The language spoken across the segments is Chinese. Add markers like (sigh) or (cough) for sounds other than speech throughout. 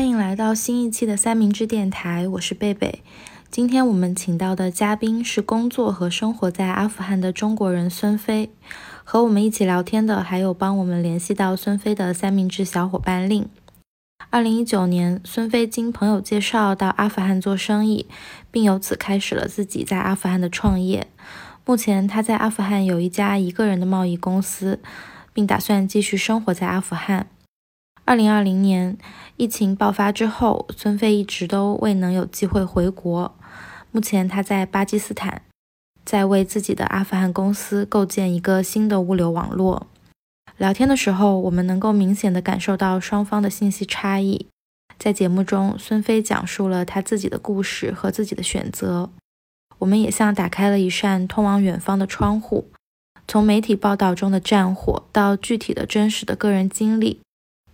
欢迎来到新一期的三明治电台，我是贝贝。今天我们请到的嘉宾是工作和生活在阿富汗的中国人孙飞。和我们一起聊天的还有帮我们联系到孙飞的三明治小伙伴令。二零一九年，孙飞经朋友介绍到阿富汗做生意，并由此开始了自己在阿富汗的创业。目前，他在阿富汗有一家一个人的贸易公司，并打算继续生活在阿富汗。二零二零年疫情爆发之后，孙飞一直都未能有机会回国。目前，他在巴基斯坦。在为自己的阿富汗公司构建一个新的物流网络。聊天的时候，我们能够明显的感受到双方的信息差异。在节目中，孙飞讲述了他自己的故事和自己的选择。我们也像打开了一扇通往远方的窗户，从媒体报道中的战火到具体的真实的个人经历，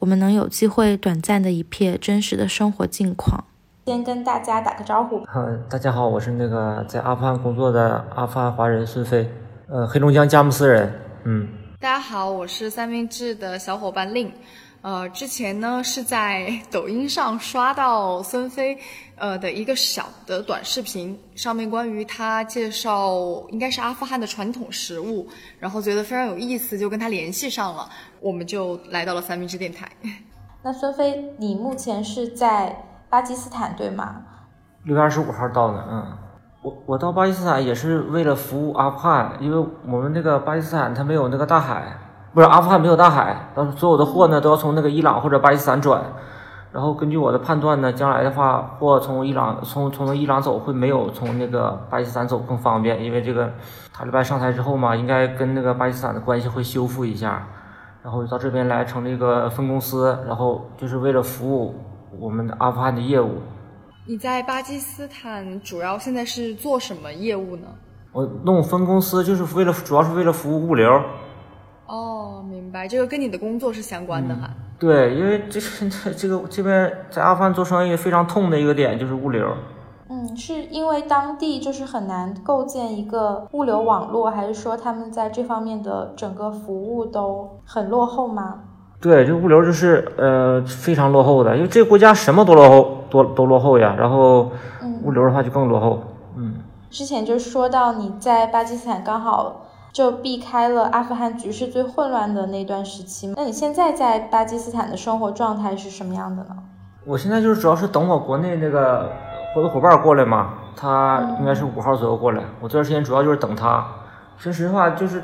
我们能有机会短暂的一瞥真实的生活境况。先跟大家打个招呼。嗯，大家好，我是那个在阿富汗工作的阿富汗华人孙飞，呃，黑龙江佳木斯人。嗯，大家好，我是三明治的小伙伴令。呃，之前呢是在抖音上刷到孙飞，呃的一个小的短视频，上面关于他介绍应该是阿富汗的传统食物，然后觉得非常有意思，就跟他联系上了，我们就来到了三明治电台。那孙飞，你目前是在？巴基斯坦对吗？六月二十五号到的，嗯，我我到巴基斯坦也是为了服务阿富汗，因为我们那个巴基斯坦它没有那个大海，不是阿富汗没有大海，但是所有的货呢都要从那个伊朗或者巴基斯坦转，然后根据我的判断呢，将来的话货从伊朗从从伊朗走会没有从那个巴基斯坦走更方便，因为这个塔利班上台之后嘛，应该跟那个巴基斯坦的关系会修复一下，然后到这边来成立一个分公司，然后就是为了服务。我们的阿富汗的业务，你在巴基斯坦主要现在是做什么业务呢？我弄分公司，就是为了主要是为了服务物流。哦，明白，这个跟你的工作是相关的哈。对，因为这是这个这边在阿富汗做生意非常痛的一个点就是物流。嗯，是因为当地就是很难构建一个物流网络，还是说他们在这方面的整个服务都很落后吗？对，这物流就是呃非常落后的，因为这个国家什么都落后，多都落后呀。然后物流的话就更落后。嗯，之前就说到你在巴基斯坦刚好就避开了阿富汗局势最混乱的那段时期。那你现在在巴基斯坦的生活状态是什么样的呢？我现在就是主要是等我国内那个合作伙伴过来嘛，他应该是五号左右过来。我这段时间主要就是等他。说实话，就是。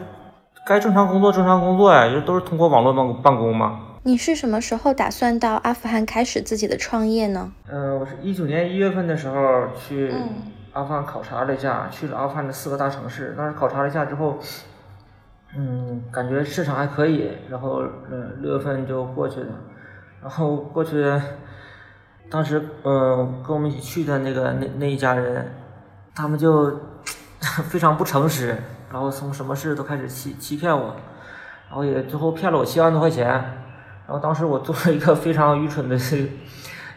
该正常工作正常工作呀，就都是通过网络办办公嘛。你是什么时候打算到阿富汗开始自己的创业呢？嗯，我是一九年一月份的时候去阿富汗考察了一下，去了阿富汗的四个大城市。当时考察了一下之后，嗯，感觉市场还可以，然后嗯六月份就过去了。然后过去，当时嗯跟我们一起去的那个那那一家人，他们就 (laughs) 非常不诚实。然后从什么事都开始欺欺骗我，然后也最后骗了我七万多块钱。然后当时我做了一个非常愚蠢的事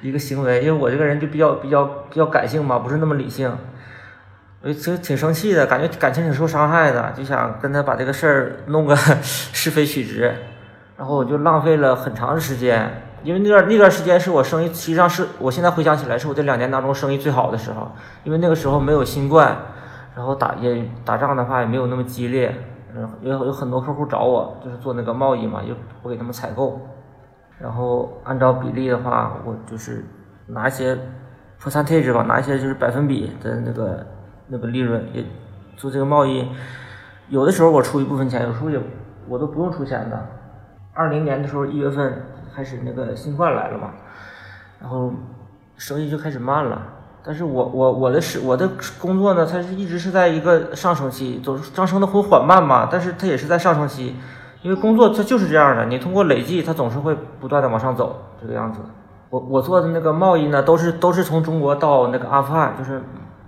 一个行为，因为我这个人就比较比较比较感性嘛，不是那么理性。我就挺生气的，感觉感情挺受伤害的，就想跟他把这个事儿弄个 (laughs) 是非曲直。然后我就浪费了很长的时间，因为那段那段时间是我生意，实际上是我现在回想起来是我这两年当中生意最好的时候，因为那个时候没有新冠。然后打也打仗的话也没有那么激烈，嗯，有有很多客户找我，就是做那个贸易嘛，就我给他们采购，然后按照比例的话，我就是拿一些 percentage 吧，拿一些就是百分比的那个那个利润也做这个贸易，有的时候我出一部分钱，有时候也我都不用出钱的。二零年的时候一月份开始那个新冠来了嘛，然后生意就开始慢了。但是我我我的是我的工作呢，它是一直是在一个上升期，走上升的很缓慢嘛，但是它也是在上升期，因为工作它就是这样的，你通过累计，它总是会不断的往上走，这个样子。我我做的那个贸易呢，都是都是从中国到那个阿富汗，就是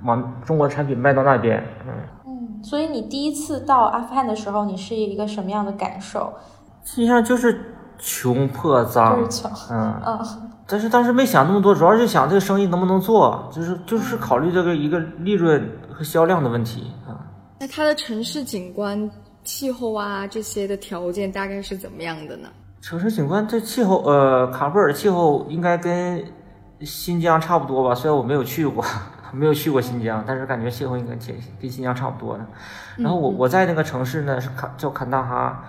往中国产品卖到那边，嗯嗯。所以你第一次到阿富汗的时候，你是一个什么样的感受？实际上就是穷破脏，就是穷，嗯嗯。但是当时没想那么多，主要是想这个生意能不能做，就是就是考虑这个一个利润和销量的问题啊。那它的城市景观、气候啊这些的条件大概是怎么样的呢？城市景观这气候，呃，喀布尔气候应该跟新疆差不多吧，虽然我没有去过，(laughs) 没有去过新疆，但是感觉气候应该跟跟新疆差不多的。然后我我在那个城市呢是坎叫坎大哈，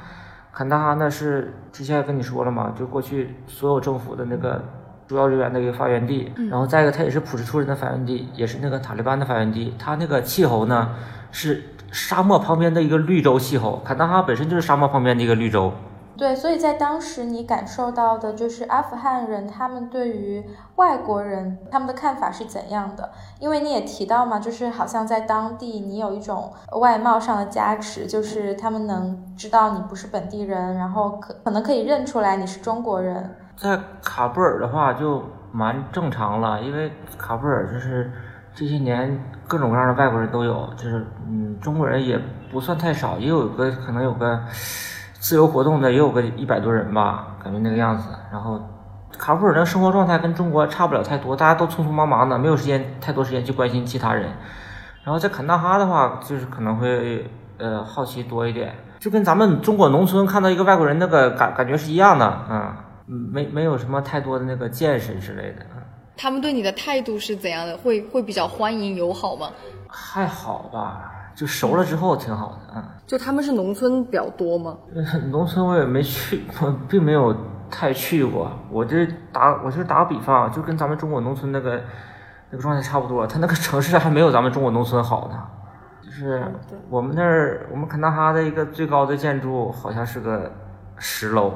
坎大哈那是之前也跟你说了嘛，就过去所有政府的那个主要人员的一个发源地。然后再一个，它也是普什图人的发源地，也是那个塔利班的发源地。它那个气候呢是沙漠旁边的一个绿洲气候，坎大哈本身就是沙漠旁边的一个绿洲。对，所以在当时你感受到的就是阿富汗人他们对于外国人他们的看法是怎样的？因为你也提到嘛，就是好像在当地你有一种外貌上的加持，就是他们能知道你不是本地人，然后可可能可以认出来你是中国人。在喀布尔的话就蛮正常了，因为喀布尔就是这些年各种各样的外国人都有，就是嗯中国人也不算太少，也有个可能有个。自由活动的也有个一百多人吧，感觉那个样子。然后，卡布尔的生活状态跟中国差不了太多，大家都匆匆忙忙的，没有时间太多时间去关心其他人。然后在坎大哈的话，就是可能会呃好奇多一点，就跟咱们中国农村看到一个外国人那个感感觉是一样的啊，没没有什么太多的那个见识之类的。他们对你的态度是怎样的？会会比较欢迎友好吗？还好吧。就熟了之后挺好的啊。就他们是农村比较多吗？(laughs) 农村我也没去，我并没有太去过。我这打，我就打个比方，就跟咱们中国农村那个那个状态差不多。他那个城市还没有咱们中国农村好呢。就是我们那儿，我们肯纳哈的一个最高的建筑好像是个十楼。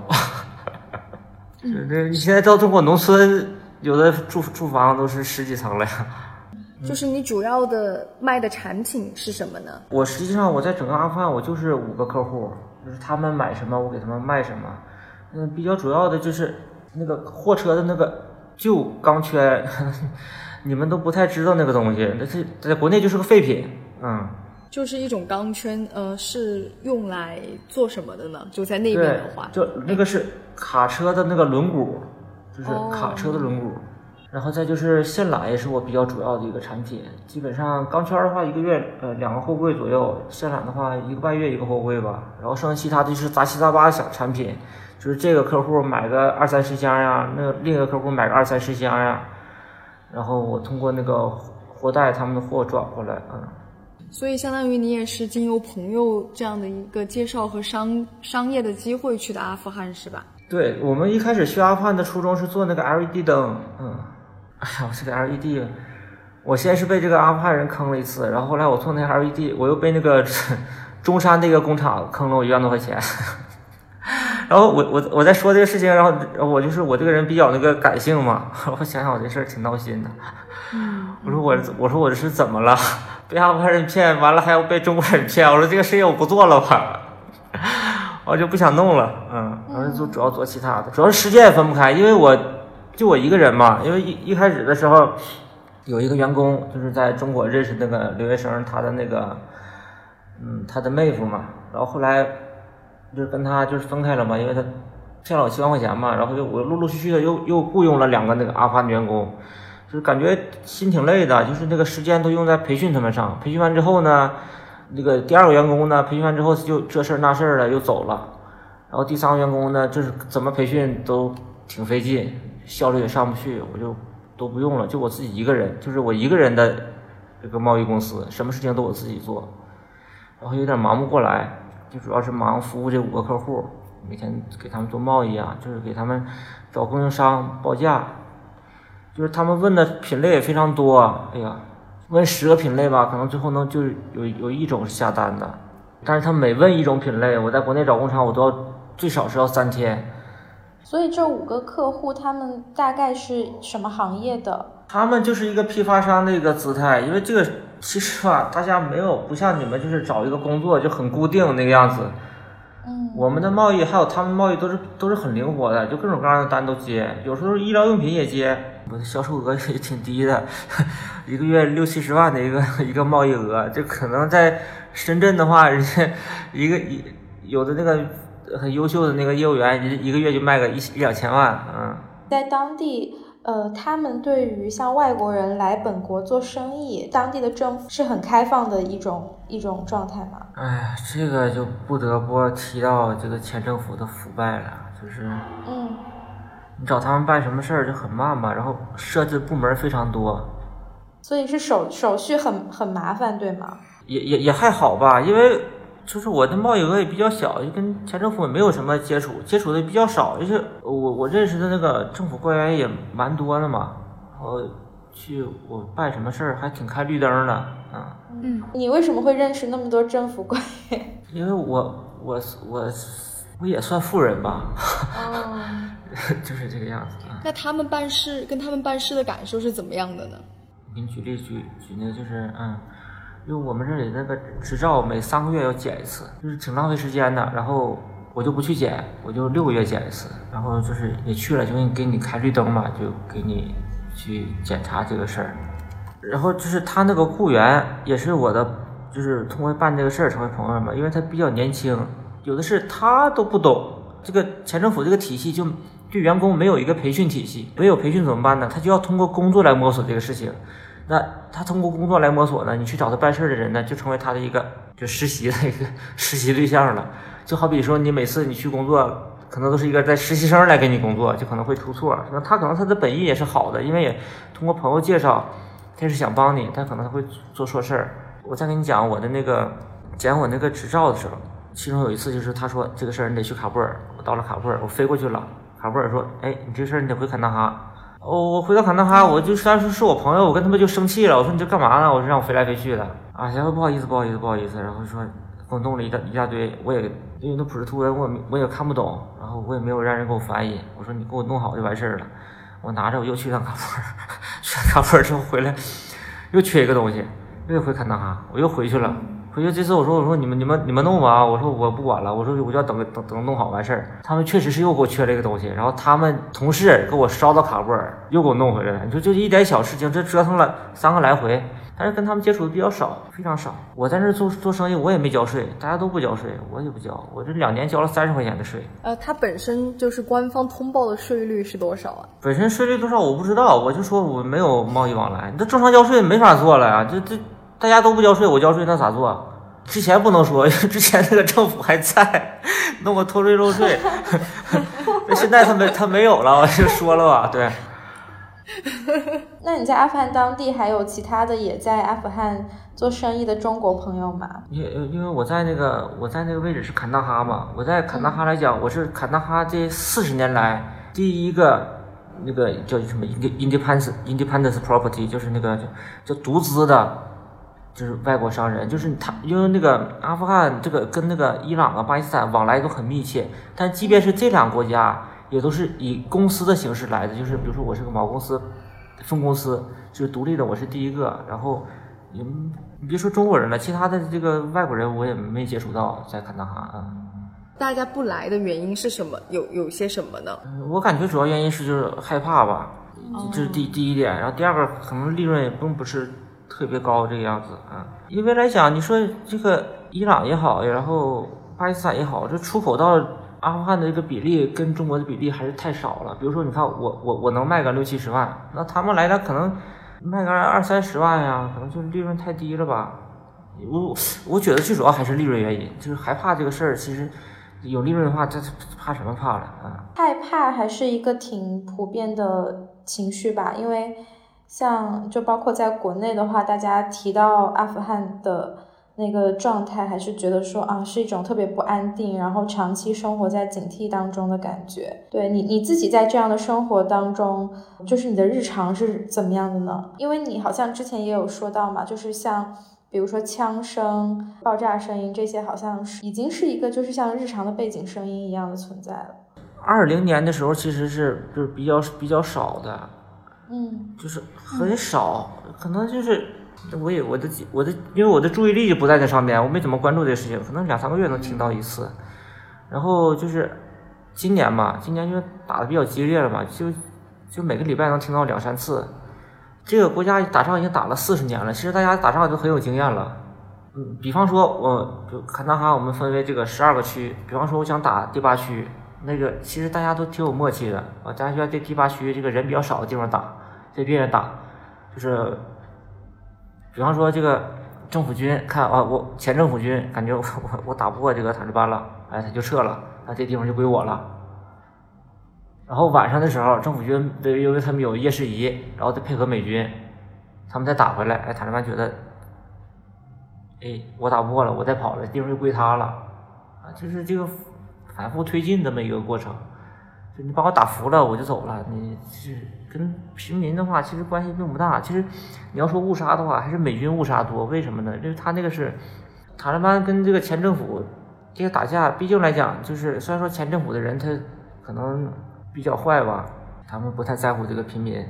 这 (laughs) 你现在到中国农村，有的住住房都是十几层了呀。(laughs) 就是你主要的卖的产品是什么呢？我实际上我在整个阿富汗，我就是五个客户，就是他们买什么，我给他们卖什么。嗯，比较主要的就是那个货车的那个旧钢圈，(laughs) 你们都不太知道那个东西，那是在国内就是个废品。嗯，就是一种钢圈，呃，是用来做什么的呢？就在那边的话，就那个是卡车的那个轮毂，就是卡车的轮毂。然后再就是线缆也是我比较主要的一个产品，基本上钢圈的话一个月呃两个货柜左右，线缆的话一个半月一个货柜吧，然后剩下其他的就是杂七杂八的小产品，就是这个客户买个二三十箱呀，那另一个客户买个二三十箱呀，然后我通过那个货代他们的货转过来，嗯。所以相当于你也是经由朋友这样的一个介绍和商商业的机会去的阿富汗是吧？对我们一开始去阿富汗的初衷是做那个 LED 灯，嗯。哎呀，我这个 LED，我先是被这个阿富汗人坑了一次，然后后来我做那 LED，我又被那个 (laughs) 中山那个工厂坑了我一万多块钱。(laughs) 然后我我我在说这个事情，然后我就是我这个人比较那个感性嘛，(laughs) 我想想我这事儿挺闹心的。我说我我说我这是怎么了？被阿富汗人骗完了还要被中国人骗？我说这个事业我不做了吧，我就不想弄了。嗯，然后就主要做其他的，主要是时间也分不开，因为我。就我一个人嘛，因为一一开始的时候，有一个员工就是在中国认识那个留学生，他的那个，嗯，他的妹夫嘛，然后后来就跟他就是分开了嘛，因为他欠了我七万块钱嘛，然后就我陆陆续续的又又雇佣了两个那个阿富汗员工，就是感觉心挺累的，就是那个时间都用在培训他们上，培训完之后呢，那个第二个员工呢，培训完之后就这事儿那事儿的又走了，然后第三个员工呢，就是怎么培训都挺费劲。效率也上不去，我就都不用了，就我自己一个人，就是我一个人的这个贸易公司，什么事情都我自己做，然后有点忙不过来，就主要是忙服务这五个客户，每天给他们做贸易啊，就是给他们找供应商报价，就是他们问的品类也非常多，哎呀，问十个品类吧，可能最后能就有有一种是下单的，但是他每问一种品类，我在国内找工厂，我都要最少是要三天。所以这五个客户他们大概是什么行业的？他们就是一个批发商的一个姿态，因为这个其实吧，大家没有不像你们就是找一个工作就很固定那个样子。嗯，我们的贸易还有他们贸易都是都是很灵活的，就各种各样的单都接，有时候医疗用品也接。我的销售额也挺低的，一个月六七十万的一个 (laughs) 一个贸易额，就可能在深圳的话，人家 (laughs) 一个一有的那个。很优秀的那个业务员，一一个月就卖个一一两千万，嗯，在当地，呃，他们对于像外国人来本国做生意，当地的政府是很开放的一种一种状态吗？哎呀，这个就不得不提到这个前政府的腐败了，就是，嗯，你找他们办什么事儿就很慢嘛，然后设置部门非常多，所以是手手续很很麻烦，对吗？也也也还好吧，因为就是我的贸易额也比较小，就跟前政府也没有什么接触，接触的比较少，就是我我认识的那个政府官员也蛮多的嘛，然后去我办什么事儿还挺开绿灯的，啊。嗯，你为什么会认识那么多政府官员？因为我我我我也算富人吧，哦，(laughs) 就是这个样子啊。那他们办事跟他们办事的感受是怎么样的呢？给你举例举举那个就是嗯。因为我们这里那个执照每三个月要检一次，就是挺浪费时间的。然后我就不去检，我就六个月检一次。然后就是也去了，就给你给你开绿灯嘛，就给你去检查这个事儿。然后就是他那个雇员也是我的，就是通过办这个事儿成为朋友嘛。因为他比较年轻，有的是他都不懂这个前政府这个体系，就对员工没有一个培训体系，没有培训怎么办呢？他就要通过工作来摸索这个事情。那他通过工作来摸索呢？你去找他办事的人呢，就成为他的一个就实习的一个实习对象了。就好比说，你每次你去工作，可能都是一个在实习生来给你工作，就可能会出错。那他可能他的本意也是好的，因为也通过朋友介绍，他是想帮你，但可能他会做错事儿。我再给你讲我的那个捡我那个执照的时候，其中有一次就是他说这个事儿你得去卡布尔，我到了卡布尔，我飞过去了，卡布尔说，哎，你这事儿你得回坎大哈。哦，我回到坎大哈，我就当时是我朋友，我跟他们就生气了。我说你这干嘛呢？我说让我飞来飞去的。啊，行，不好意思，不好意思，不好意思。然后说给我弄了一大一大堆，我也因为那普什图文我我也看不懂，然后我也没有让人给我翻译。我说你给我弄好就完事儿了。我拿着我又去趟喀布尔，(laughs) 去喀布尔之后回来又缺一个东西，又回坎大哈，我又回去了。回去这次我说我说你们你们你们弄吧，我说我不管了，我说我就要等等等弄好完事儿。他们确实是又给我缺了一个东西，然后他们同事给我捎到卡布尔，又给我弄回来了。你说就一点小事情，这折腾了三个来回，但是跟他们接触的比较少，非常少。我在那做做生意，我也没交税，大家都不交税，我也不交。我这两年交了三十块钱的税。呃，它本身就是官方通报的税率是多少啊？本身税率多少我不知道，我就说我没有贸易往来，你这正常交税没法做了呀，这这。大家都不交税，我交税那咋做？之前不能说，(laughs) 之前那个政府还在，(laughs) 弄个偷税漏税。那 (laughs) 现在他没他没有了，我就说了吧，对。那你在阿富汗当地还有其他的也在阿富汗做生意的中国朋友吗？因因为我在那个我在那个位置是坎大哈嘛，我在坎大哈来讲，我是坎大哈这四十年来第一个那个叫什么 independence independence property，就是那个叫叫独资的。就是外国商人，就是他，因为那个阿富汗这个跟那个伊朗啊、巴基斯坦往来都很密切，但即便是这两个国家，也都是以公司的形式来的。就是比如说我是个毛公司，分公司就是独立的，我是第一个。然后，你你别说中国人了，其他的这个外国人我也没接触到，在坎大哈啊。大家不来的原因是什么？有有些什么呢？我感觉主要原因是就是害怕吧，这是第第一点。然后第二个可能利润也并不是。特别高这个样子啊，因为来讲，你说这个伊朗也好，然后巴基斯坦也好，这出口到阿富汗的这个比例跟中国的比例还是太少了。比如说，你看我我我能卖个六七十万，那他们来了可能卖个二三十万呀，可能就利润太低了吧。我我觉得最主要还是利润原因，就是害怕这个事儿。其实有利润的话，这怕什么怕了啊？害怕还是一个挺普遍的情绪吧，因为。像就包括在国内的话，大家提到阿富汗的那个状态，还是觉得说啊，是一种特别不安定，然后长期生活在警惕当中的感觉。对你你自己在这样的生活当中，就是你的日常是怎么样的呢？因为你好像之前也有说到嘛，就是像比如说枪声、爆炸声音这些，好像是已经是一个就是像日常的背景声音一样的存在了。二零年的时候，其实是就是比较比较少的。嗯，就是很少，可能就是我也我的我的，因为我的注意力就不在这上面，我没怎么关注这个事情，可能两三个月能听到一次。然后就是今年嘛，今年就打的比较激烈了嘛，就就每个礼拜能听到两三次。这个国家打仗已经打了四十年了，其实大家打仗都很有经验了。嗯，比方说，我就坎大哈，我们分为这个十二个区，比方说我想打第八区，那个其实大家都挺有默契的，啊，大家要在第八区这个人比较少的地方打。这别人打，就是，比方说这个政府军看啊，我前政府军感觉我我我打不过这个塔利班了，哎，他就撤了，那这地方就归我了。然后晚上的时候，政府军因为他们有夜视仪，然后再配合美军，他们再打回来。哎，塔利班觉得，哎，我打不过了，我再跑了，地方就归他了，啊，就是这个反复推进这么一个过程。就你把我打服了，我就走了。你是跟平民的话，其实关系并不大。其实你要说误杀的话，还是美军误杀多。为什么呢？因为他那个是塔利班跟这个前政府这个打架，毕竟来讲，就是虽然说前政府的人他可能。比较坏吧，他们不太在乎这个平民，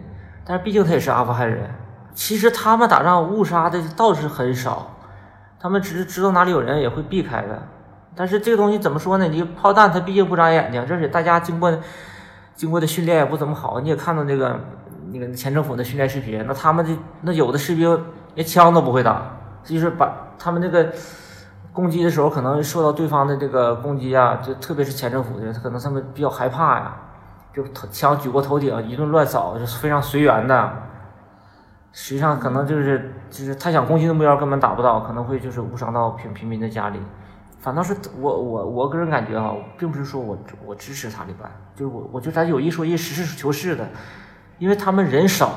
但是毕竟他也是阿富汗人。其实他们打仗误杀的倒是很少，他们只是知道哪里有人也会避开的。但是这个东西怎么说呢？你炮弹它毕竟不长眼睛，而且大家经过经过的训练也不怎么好。你也看到那个那个前政府的训练视频，那他们的那有的士兵连枪都不会打，就是把他们那个攻击的时候可能受到对方的这个攻击啊，就特别是前政府的，他可能他们比较害怕呀。就头枪举过头顶，一顿乱扫，就是非常随缘的。实际上，可能就是就是他想攻击的目标根本打不到，可能会就是误伤到平平民的家里。反倒是我我我个人感觉啊，并不是说我我支持塔利班，就是我我觉得咱有一说一，实事求是的，因为他们人少，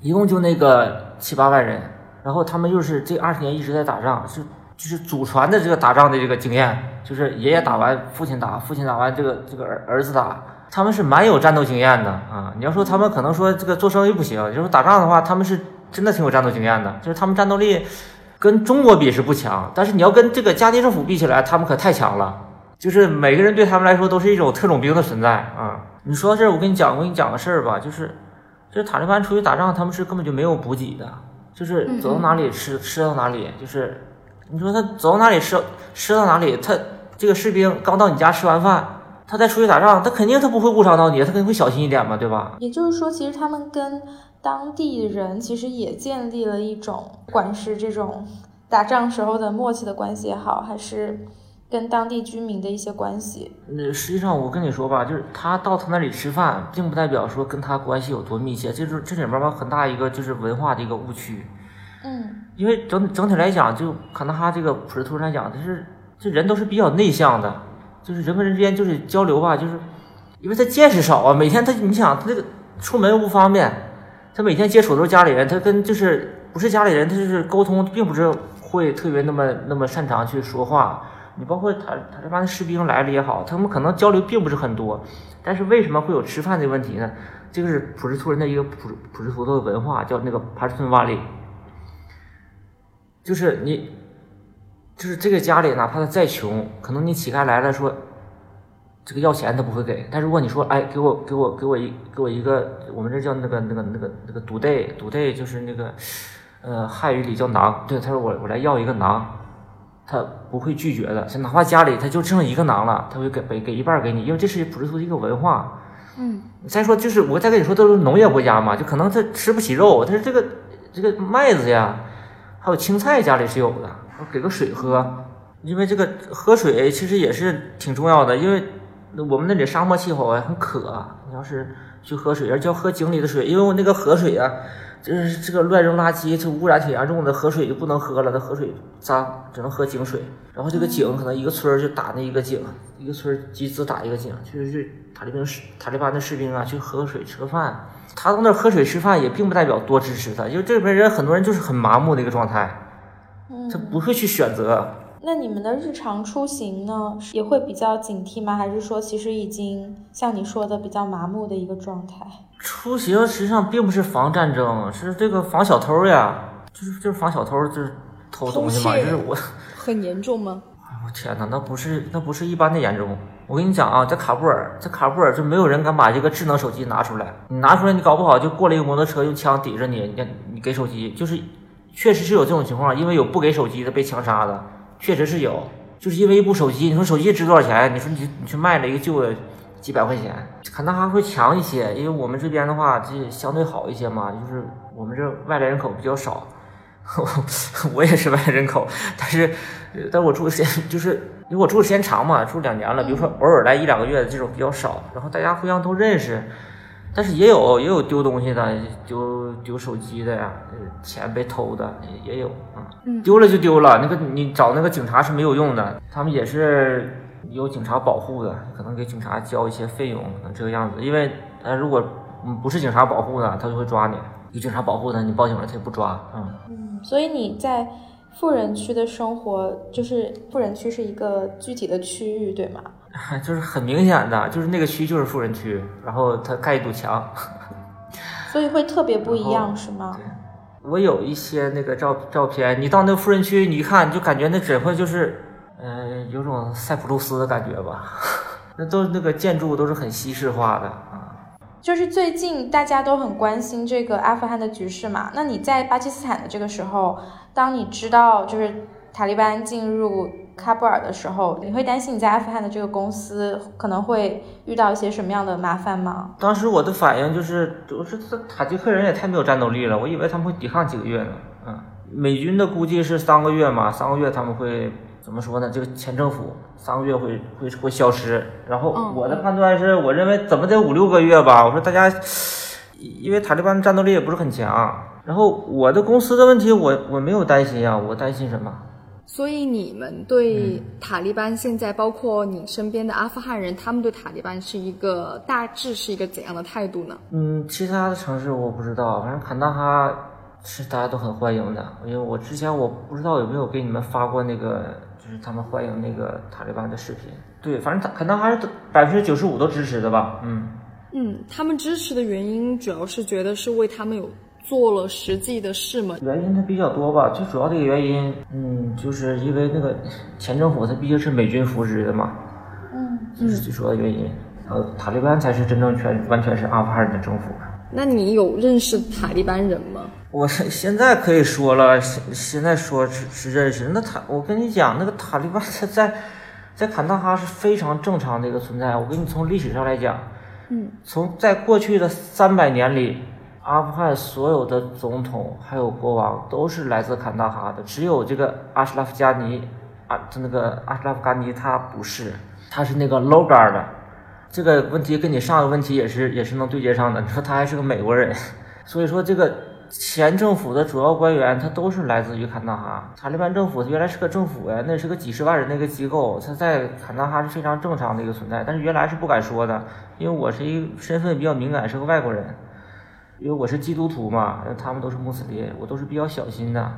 一共就那个七八万人，然后他们又是这二十年一直在打仗，是就是祖传的这个打仗的这个经验，就是爷爷打完，父亲打，父亲打完，这个这个儿儿子打。他们是蛮有战斗经验的啊！你要说他们可能说这个做生意不行，就是打仗的话，他们是真的挺有战斗经验的。就是他们战斗力跟中国比是不强，但是你要跟这个加尼政府比起来，他们可太强了。就是每个人对他们来说都是一种特种兵的存在啊！你说到这儿，我跟你讲，我跟你讲个事儿吧，就是就是塔利班出去打仗，他们是根本就没有补给的，就是走到哪里吃吃到哪里。就是你说他走到哪里吃吃到哪里，他这个士兵刚到你家吃完饭。他再出去打仗，他肯定他不会误伤到你，他肯定会小心一点嘛，对吧？也就是说，其实他们跟当地人其实也建立了一种，不管是这种打仗时候的默契的关系也好，还是跟当地居民的一些关系。那实际上我跟你说吧，就是他到他那里吃饭，并不代表说跟他关系有多密切，这是这里面吧很大一个就是文化的一个误区。嗯，因为整整体来讲，就卡纳哈这个普什图人来讲，就是这人都是比较内向的。就是人和人之间就是交流吧，就是因为他见识少啊，每天他你想他这个出门不方便，他每天接触都是家里人，他跟就是不是家里人，他就是沟通并不是会特别那么那么擅长去说话。你包括他他这帮士兵来了也好，他们可能交流并不是很多，但是为什么会有吃饭的问题呢？这个是普什图人的一个普普什图的文化，叫那个帕什顿瓦里，就是你。就是这个家里，哪怕他再穷，可能你乞丐来了说，这个要钱他不会给。但如果你说，哎，给我给我给我一给我一个，我们这叫那个那个那个那个赌袋，赌袋就是那个，呃，汉语里叫馕。对，他说我我来要一个馕，他不会拒绝的。哪怕家里他就剩一个馕了，他会给给给一半给你，因为这是普什图的一个文化。嗯。再说就是我再跟你说，都是农业国家嘛，就可能他吃不起肉，他是这个这个麦子呀，还有青菜家里是有的。给个水喝，因为这个喝水其实也是挺重要的，因为我们那里沙漠气候啊，很渴。你要是去喝水，而且要喝井里的水，因为我那个河水啊，就是这个乱扔垃圾，这污染挺严重的，河水就不能喝了，那河水脏，只能喝井水。然后这个井可能一个村就打那一个井，一个村集资打一个井，就是塔利兵士塔利班的士兵啊去喝水吃个饭，他到那喝水吃饭也并不代表多支持他，因为这边人很多人就是很麻木的一个状态。他不会去选择。那你们的日常出行呢，也会比较警惕吗？还是说，其实已经像你说的比较麻木的一个状态？出行实际上并不是防战争，是这个防小偷呀，就是就是防小偷，就是偷东西嘛。就是我 (laughs) 很严重吗？我天哪，那不是那不是一般的严重。我跟你讲啊，在卡布尔，在卡布尔就没有人敢把这个智能手机拿出来。你拿出来，你搞不好就过了一个摩托车，用枪抵着你，你你给手机就是。确实是有这种情况，因为有不给手机的被枪杀的，确实是有，就是因为一部手机。你说手机值多少钱？你说你你去卖了一个旧的，几百块钱，可能还会强一些，因为我们这边的话，这相对好一些嘛，就是我们这外来人口比较少，(laughs) 我也是外来人口，但是，但我住的时间就是因为我住的时间长嘛，住两年了，比如说偶尔来一两个月的这种比较少，然后大家互相都认识。但是也有也有丢东西的，丢丢手机的呀，钱被偷的也也有啊。丢了就丢了，那个你找那个警察是没有用的，他们也是有警察保护的，可能给警察交一些费用，可能这个样子。因为呃，如果不是警察保护的，他就会抓你；有警察保护的，你报警了他也不抓。嗯嗯，所以你在富人区的生活，就是富人区是一个具体的区域，对吗？(laughs) 就是很明显的，就是那个区就是富人区，然后他盖一堵墙，所以会特别不一样，是吗？我有一些那个照照片，你到那个富人区，你一看，你就感觉那只会就是，嗯，有种塞浦路斯的感觉吧。(laughs) 那都那个建筑都是很西式化的啊。就是最近大家都很关心这个阿富汗的局势嘛。那你在巴基斯坦的这个时候，当你知道就是塔利班进入。喀布尔的时候，你会担心你在阿富汗的这个公司可能会遇到一些什么样的麻烦吗？当时我的反应就是，我说这塔吉克人也太没有战斗力了，我以为他们会抵抗几个月呢。嗯，美军的估计是三个月嘛，三个月他们会怎么说呢？这个前政府三个月会会会消失。然后我的判断是我认为怎么得五六个月吧。我说大家，因为塔利班的战斗力也不是很强。然后我的公司的问题，我我没有担心啊，我担心什么？所以你们对塔利班现在，包括你身边的阿富汗人，他们对塔利班是一个大致是一个怎样的态度呢？嗯，其他的城市我不知道，反正坎大哈是大家都很欢迎的。因为我之前我不知道有没有给你们发过那个，就是他们欢迎那个塔利班的视频。对，反正坎大哈是百分之九十五都支持的吧？嗯嗯，他们支持的原因主要是觉得是为他们有。做了实际的事吗？原因它比较多吧，最主要的一个原因，嗯，就是因为那个前政府它毕竟是美军扶植的嘛，嗯，这是最主要的原因。呃，塔利班才是真正全完全是阿富汗人的政府。那你有认识塔利班人吗？我现在可以说了，现现在说是是认识。那塔，我跟你讲，那个塔利班他在在坎大哈是非常正常的一个存在。我跟你从历史上来讲，嗯，从在过去的三百年里。阿富汗所有的总统还有国王都是来自坎大哈的，只有这个阿什拉夫加尼，啊，他那个阿什拉夫加尼他不是，他是那个 logar 的。这个问题跟你上个问题也是也是能对接上的。你 (laughs) 说他还是个美国人，所以说这个前政府的主要官员他都是来自于坎大哈。塔利班政府原来是个政府呀，那是个几十万人的一个机构，他在坎大哈是非常正常的一个存在。但是原来是不敢说的，因为我是一身份比较敏感，是个外国人。因为我是基督徒嘛，他们都是穆斯林，我都是比较小心的，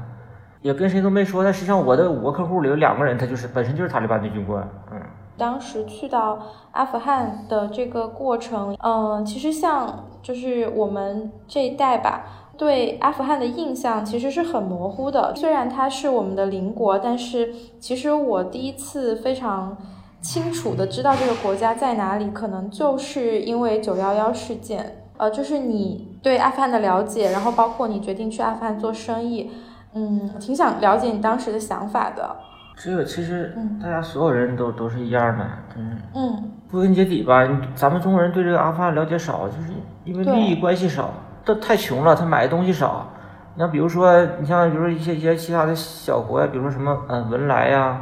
也跟谁都没说。但实际上，我的五个客户里有两个人，他就是本身就是塔利班的军官。嗯，当时去到阿富汗的这个过程，嗯，其实像就是我们这一代吧，对阿富汗的印象其实是很模糊的。虽然它是我们的邻国，但是其实我第一次非常清楚的知道这个国家在哪里，可能就是因为九幺幺事件。呃，就是你对阿富汗的了解，然后包括你决定去阿富汗做生意，嗯，挺想了解你当时的想法的。这个其实大家所有人都都是一样的，嗯嗯，归根结底吧，咱们中国人对这个阿富汗了解少，就是因为利益关系少，都太穷了，他买的东西少。你像比如说，你像比如说一些一些其他的小国呀，比如说什么嗯文莱呀，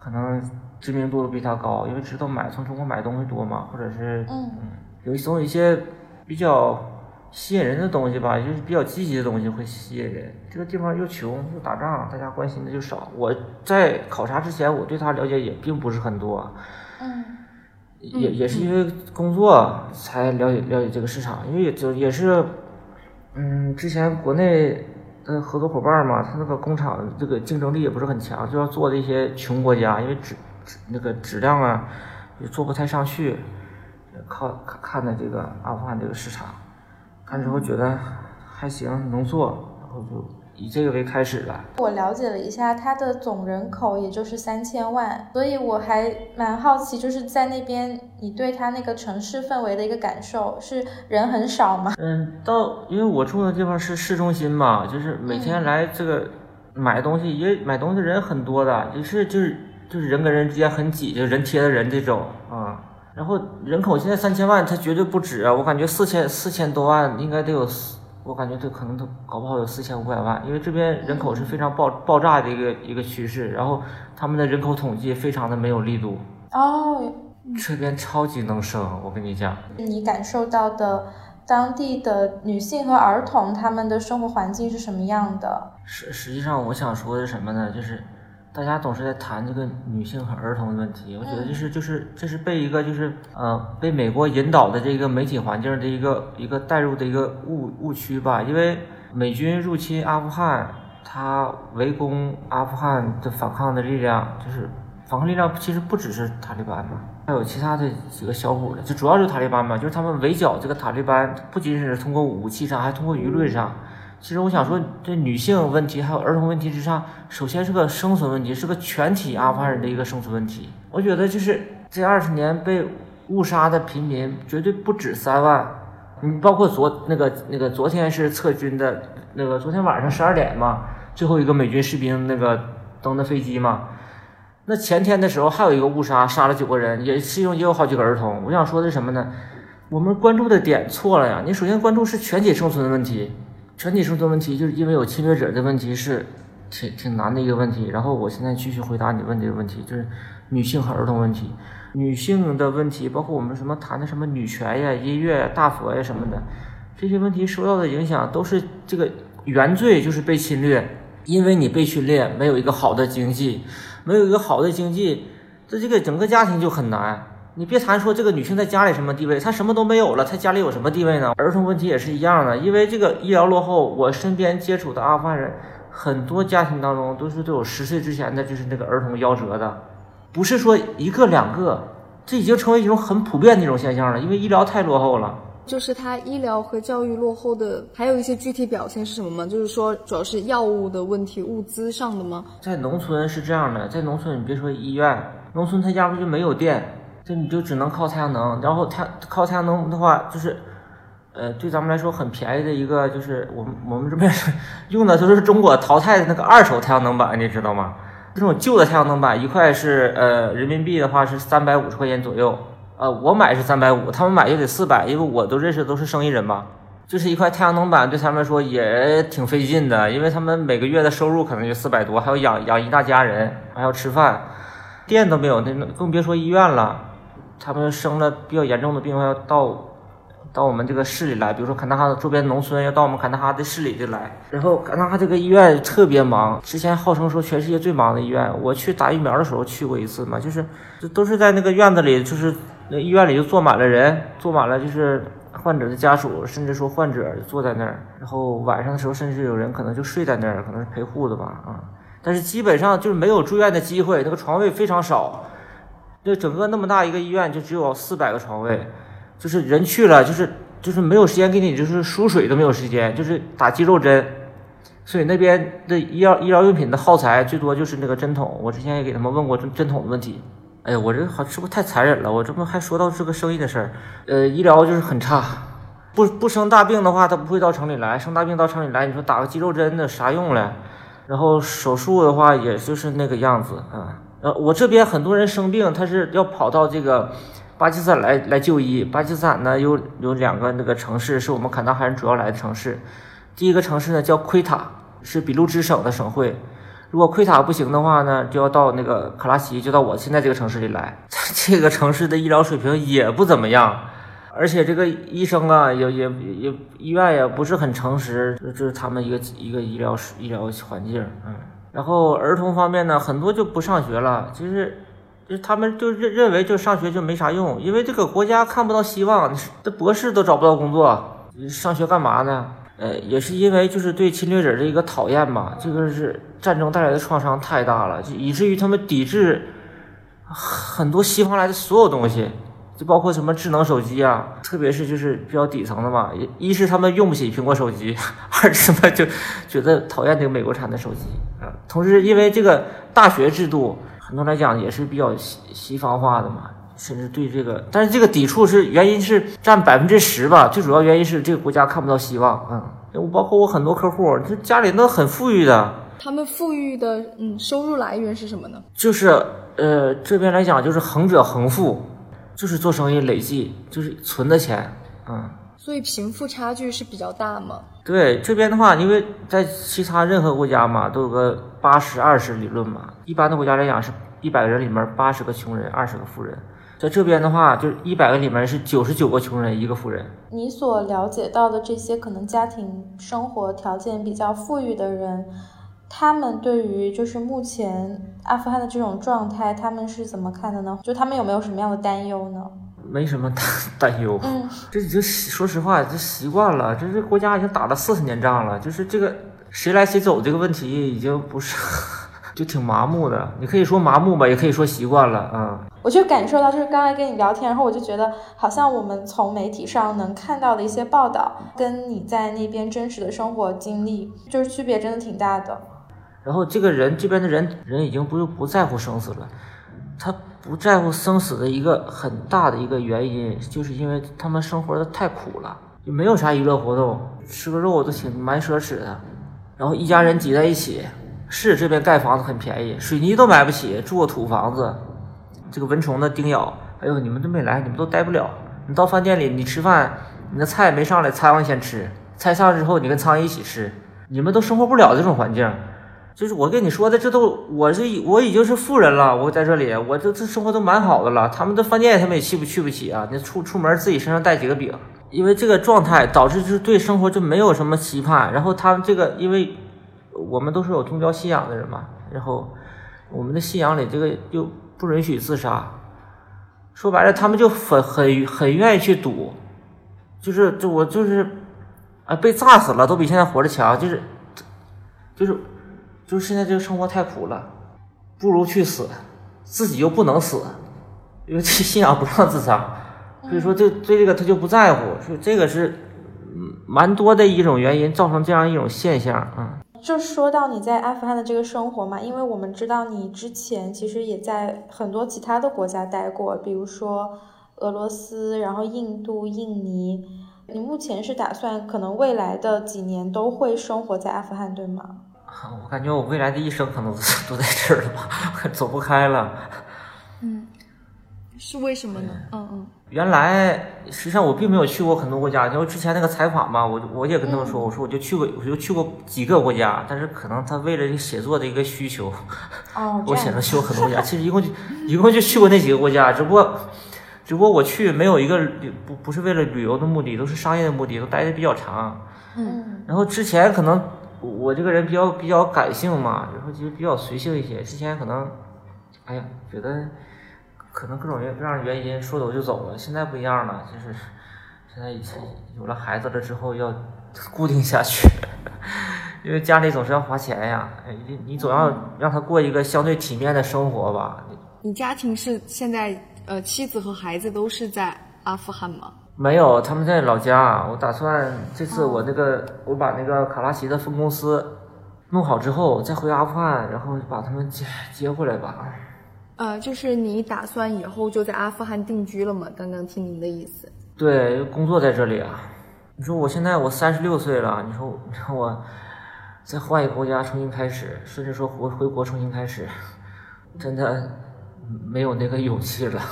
可能知名度都比他高，因为知道买从中国买东西多嘛，或者是嗯，有总有一些。比较吸引人的东西吧，就是比较积极的东西会吸引人。这个地方又穷又打仗，大家关心的就少。我在考察之前，我对他了解也并不是很多，嗯，也也是因为工作才了解了解这个市场。因为也就也是，嗯，之前国内的合作伙伴嘛，他那个工厂这个竞争力也不是很强，就要做的一些穷国家，因为质质那个质量啊也做不太上去。靠看看的这个阿富汗这个市场，看之后觉得还行，能做，然后就以这个为开始了。我了解了一下，它的总人口也就是三千万，所以我还蛮好奇，就是在那边你对它那个城市氛围的一个感受，是人很少吗？嗯，到因为我住的地方是市中心嘛，就是每天来这个买东西也买东西人很多的，也是就是就是人跟人之间很挤，就人贴着人这种啊。然后人口现在三千万，它绝对不止啊！我感觉四千四千多万应该得有四，我感觉这可能都搞不好有四千五百万，因为这边人口是非常爆爆炸的一个一个趋势。然后他们的人口统计非常的没有力度哦，这边超级能生，我跟你讲。你感受到的当地的女性和儿童他们的生活环境是什么样的？实实际上我想说的是什么呢？就是大家总是在谈这个女性和儿童的问题，我觉得这是就是这是被一个就是呃被美国引导的这个媒体环境的一个一个带入的一个误误区吧。因为美军入侵阿富汗，他围攻阿富汗的反抗的力量，就是反抗力量其实不只是塔利班嘛，还有其他的几个小股的，就主要是塔利班嘛，就是他们围剿这个塔利班，不仅仅是通过武器上，还通过舆论上。其实我想说，这女性问题还有儿童问题之上，首先是个生存问题，是个全体阿富汗人的一个生存问题。我觉得就是这二十年被误杀的平民绝对不止三万，你包括昨那个那个昨天是撤军的那个昨天晚上十二点嘛，最后一个美军士兵那个登的飞机嘛，那前天的时候还有一个误杀，杀了九个人，也其中也有好几个儿童。我想说的是什么呢？我们关注的点错了呀！你首先关注是全体生存的问题。全体生存问题，就是因为有侵略者的问题是挺挺难的一个问题。然后我现在继续回答你问这个问题，就是女性和儿童问题。女性的问题，包括我们什么谈的什么女权呀、音乐、大佛呀什么的，这些问题受到的影响都是这个原罪，就是被侵略。因为你被训练，没有一个好的经济，没有一个好的经济，这这个整个家庭就很难。你别谈说这个女性在家里什么地位，她什么都没有了，她家里有什么地位呢？儿童问题也是一样的，因为这个医疗落后，我身边接触的阿富汗人，很多家庭当中都是都有十岁之前的就是那个儿童夭折的，不是说一个两个，这已经成为一种很普遍的一种现象了，因为医疗太落后了。就是他医疗和教育落后的，还有一些具体表现是什么吗？就是说主要是药物的问题，物资上的吗？在农村是这样的，在农村你别说医院，农村他压根就没有电。这你就只能靠太阳能，然后太靠太阳能的话，就是，呃，对咱们来说很便宜的一个，就是我们我们这边用的都是中国淘汰的那个二手太阳能板，你知道吗？这种旧的太阳能板一块是呃人民币的话是三百五十块钱左右，呃，我买是三百五，他们买就得四百，因为我都认识都是生意人嘛，就是一块太阳能板对他们来说也挺费劲的，因为他们每个月的收入可能就四百多，还要养养一大家人，还要吃饭，电都没有，那更别说医院了。他们生了比较严重的病，要到到我们这个市里来，比如说坎大哈的周边农村，要到我们坎大哈的市里就来。然后坎大哈这个医院特别忙，之前号称说全世界最忙的医院。我去打疫苗的时候去过一次嘛，就是都是在那个院子里，就是那医院里就坐满了人，坐满了就是患者的家属，甚至说患者坐在那儿。然后晚上的时候，甚至有人可能就睡在那儿，可能是陪护的吧，啊。但是基本上就是没有住院的机会，那个床位非常少。这整个那么大一个医院就只有四百个床位，就是人去了，就是就是没有时间给你，就是输水都没有时间，就是打肌肉针，所以那边的医药医疗用品的耗材最多就是那个针筒。我之前也给他们问过针针筒的问题。哎呀，我这好是不是太残忍了？我这不还说到这个生意的事儿？呃，医疗就是很差，不不生大病的话，他不会到城里来；生大病到城里来，你说打个肌肉针那啥用嘞？然后手术的话，也就是那个样子啊。呃，我这边很多人生病，他是要跑到这个巴基斯坦来来就医。巴基斯坦呢有有两个那个城市是我们坎大哈人主要来的城市。第一个城市呢叫奎塔，是俾路支省的省会。如果奎塔不行的话呢，就要到那个卡拉奇，就到我现在这个城市里来。(laughs) 这个城市的医疗水平也不怎么样，而且这个医生啊，也也也医院也不是很诚实，这是他们一个一个医疗医疗环境，嗯。然后儿童方面呢，很多就不上学了，其实，就他们就认认为就上学就没啥用，因为这个国家看不到希望，(laughs) 这博士都找不到工作，上学干嘛呢？呃，也是因为就是对侵略者的一个讨厌吧，这个是战争带来的创伤太大了，就以至于他们抵制很多西方来的所有东西。就包括什么智能手机啊，特别是就是比较底层的嘛，一是他们用不起苹果手机，(laughs) 二是他们就觉得讨厌这个美国产的手机啊。同时，因为这个大学制度，很多来讲也是比较西西方化的嘛，甚至对这个，但是这个抵触是原因是占百分之十吧，最主要原因是这个国家看不到希望啊。我包括我很多客户，就家里都很富裕的，他们富裕的嗯收入来源是什么呢？就是呃这边来讲就是横者恒富。就是做生意累计，就是存的钱，嗯。所以贫富差距是比较大吗？对这边的话，因为在其他任何国家嘛，都有个八十二十理论嘛。一般的国家来讲，是一百个人里面八十个穷人，二十个富人。在这边的话，就是一百个里面是九十九个穷人，一个富人。你所了解到的这些可能家庭生活条件比较富裕的人。他们对于就是目前阿富汗的这种状态，他们是怎么看的呢？就他们有没有什么样的担忧呢？没什么担担忧，嗯，这已经说实话，这习惯了，这这国家已经打了四十年仗了，就是这个谁来谁走这个问题已经不是，就挺麻木的。你可以说麻木吧，也可以说习惯了啊。我就感受到，就是刚才跟你聊天，然后我就觉得，好像我们从媒体上能看到的一些报道，跟你在那边真实的生活经历，就是区别真的挺大的。然后这个人这边的人人已经不不在乎生死了，他不在乎生死的一个很大的一个原因，就是因为他们生活的太苦了，就没有啥娱乐活动，吃个肉都挺蛮奢侈的。然后一家人挤在一起，是这边盖房子很便宜，水泥都买不起，住个土房子，这个蚊虫的叮咬，哎呦你们都没来，你们都待不了。你到饭店里，你吃饭，你的菜没上来，苍蝇先吃，菜上之后你跟苍蝇一起吃，你们都生活不了这种环境。就是我跟你说的，这都我是我已经是富人了，我在这里，我这这生活都蛮好的了。他们的饭店他们也去不去不起啊？你出出门自己身上带几个饼，因为这个状态导致就是对生活就没有什么期盼。然后他们这个，因为我们都是有宗教信仰的人嘛，然后我们的信仰里这个又不允许自杀，说白了，他们就很很很愿意去赌，就是就我就是啊被炸死了都比现在活着强，就是就是。就是现在这个生活太苦了，不如去死，自己又不能死，因为这信仰不让自杀，所以说这对这个他就不在乎，所以这个是蛮多的一种原因造成这样一种现象啊。就说到你在阿富汗的这个生活嘛，因为我们知道你之前其实也在很多其他的国家待过，比如说俄罗斯，然后印度、印尼，你目前是打算可能未来的几年都会生活在阿富汗，对吗？(laughs) 我感觉我未来的一生可能都在这儿了吧，走不开了。嗯，是为什么呢？嗯嗯。原来实际上我并没有去过很多国家，因为之前那个采访嘛，我我也跟他们说，我说我就去过，我就去过几个国家，但是可能他为了写作的一个需求，哦，(laughs) 我选择去过很多国家。(laughs) 其实一共就一共就去过那几个国家，只不过只不过我去没有一个旅不不是为了旅游的目的，都是商业的目的，都待的比较长。嗯。然后之前可能。我这个人比较比较感性嘛，然后就比较随性一些。之前可能，哎呀，觉得可能各种各样的原因，说走就走了。现在不一样了，就是现在有了孩子了之后要固定下去，(laughs) 因为家里总是要花钱呀。你你总要让他过一个相对体面的生活吧。你家庭是现在呃妻子和孩子都是在阿富汗吗？没有，他们在老家。我打算这次我那个，我把那个卡拉奇的分公司弄好之后，再回阿富汗，然后把他们接接回来吧。呃，就是你打算以后就在阿富汗定居了吗？刚刚听您的意思。对，工作在这里啊。你说我现在我三十六岁了，你说让我再换一个国家重新开始，甚至说回回国重新开始，真的没有那个勇气了，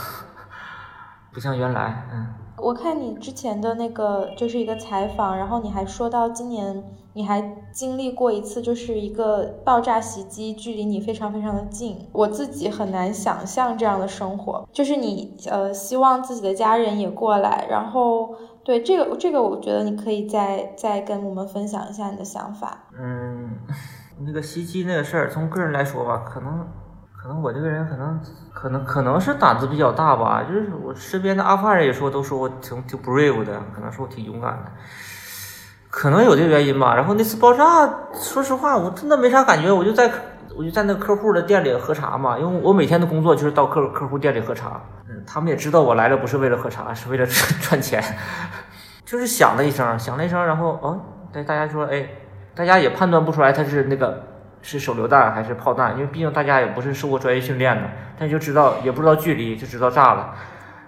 不像原来，嗯。我看你之前的那个就是一个采访，然后你还说到今年你还经历过一次，就是一个爆炸袭击，距离你非常非常的近。我自己很难想象这样的生活，就是你呃希望自己的家人也过来，然后对这个这个，我觉得你可以再再跟我们分享一下你的想法。嗯，(laughs) 那个袭击那个事儿，从个人来说吧，可能。可能我这个人可能可能可能是胆子比较大吧，就是我身边的阿富汗人也说，都说我挺挺 brave 的，可能说我挺勇敢的，可能有这个原因吧。然后那次爆炸，说实话，我真的没啥感觉，我就在我就在那客户的店里喝茶嘛，因为我每天的工作就是到客客户店里喝茶，嗯，他们也知道我来了不是为了喝茶，是为了赚赚钱，(laughs) 就是响了一声，响了一声，然后哦，对大家说，哎，大家也判断不出来他是那个。是手榴弹还是炮弹？因为毕竟大家也不是受过专业训练的，但就知道也不知道距离，就知道炸了。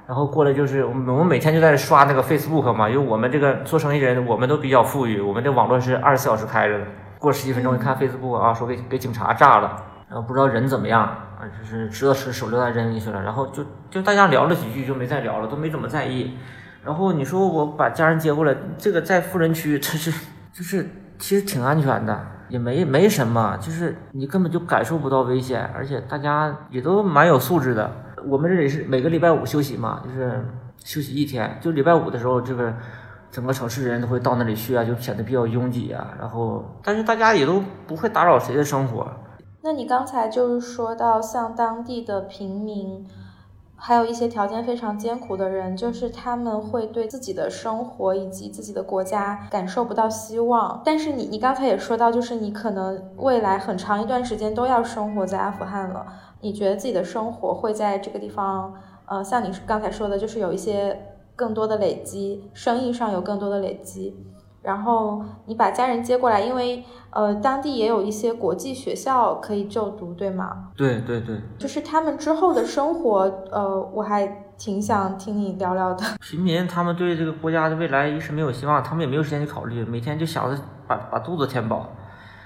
然后过来就是我们，我每天就在刷那个 Facebook 嘛，因为我们这个做生意人，我们都比较富裕，我们这网络是二十四小时开着的。过十几分钟一看 Facebook 啊，说给给警察炸了，然后不知道人怎么样啊，就是知道是手榴弹扔进去了，然后就就大家聊了几句就没再聊了，都没怎么在意。然后你说我把家人接过来，这个在富人区，这是就是其实挺安全的。也没没什么，就是你根本就感受不到危险，而且大家也都蛮有素质的。我们这里是每个礼拜五休息嘛，就是休息一天，就礼拜五的时候，这个整个城市人都会到那里去啊，就显得比较拥挤啊。然后，但是大家也都不会打扰谁的生活。那你刚才就是说到像当地的平民。还有一些条件非常艰苦的人，就是他们会对自己的生活以及自己的国家感受不到希望。但是你，你刚才也说到，就是你可能未来很长一段时间都要生活在阿富汗了。你觉得自己的生活会在这个地方，呃，像你刚才说的，就是有一些更多的累积，生意上有更多的累积。然后你把家人接过来，因为呃，当地也有一些国际学校可以就读，对吗？对对对，就是他们之后的生活，呃，我还挺想听你聊聊的。平民他们对这个国家的未来一时没有希望，他们也没有时间去考虑，每天就想着把把肚子填饱。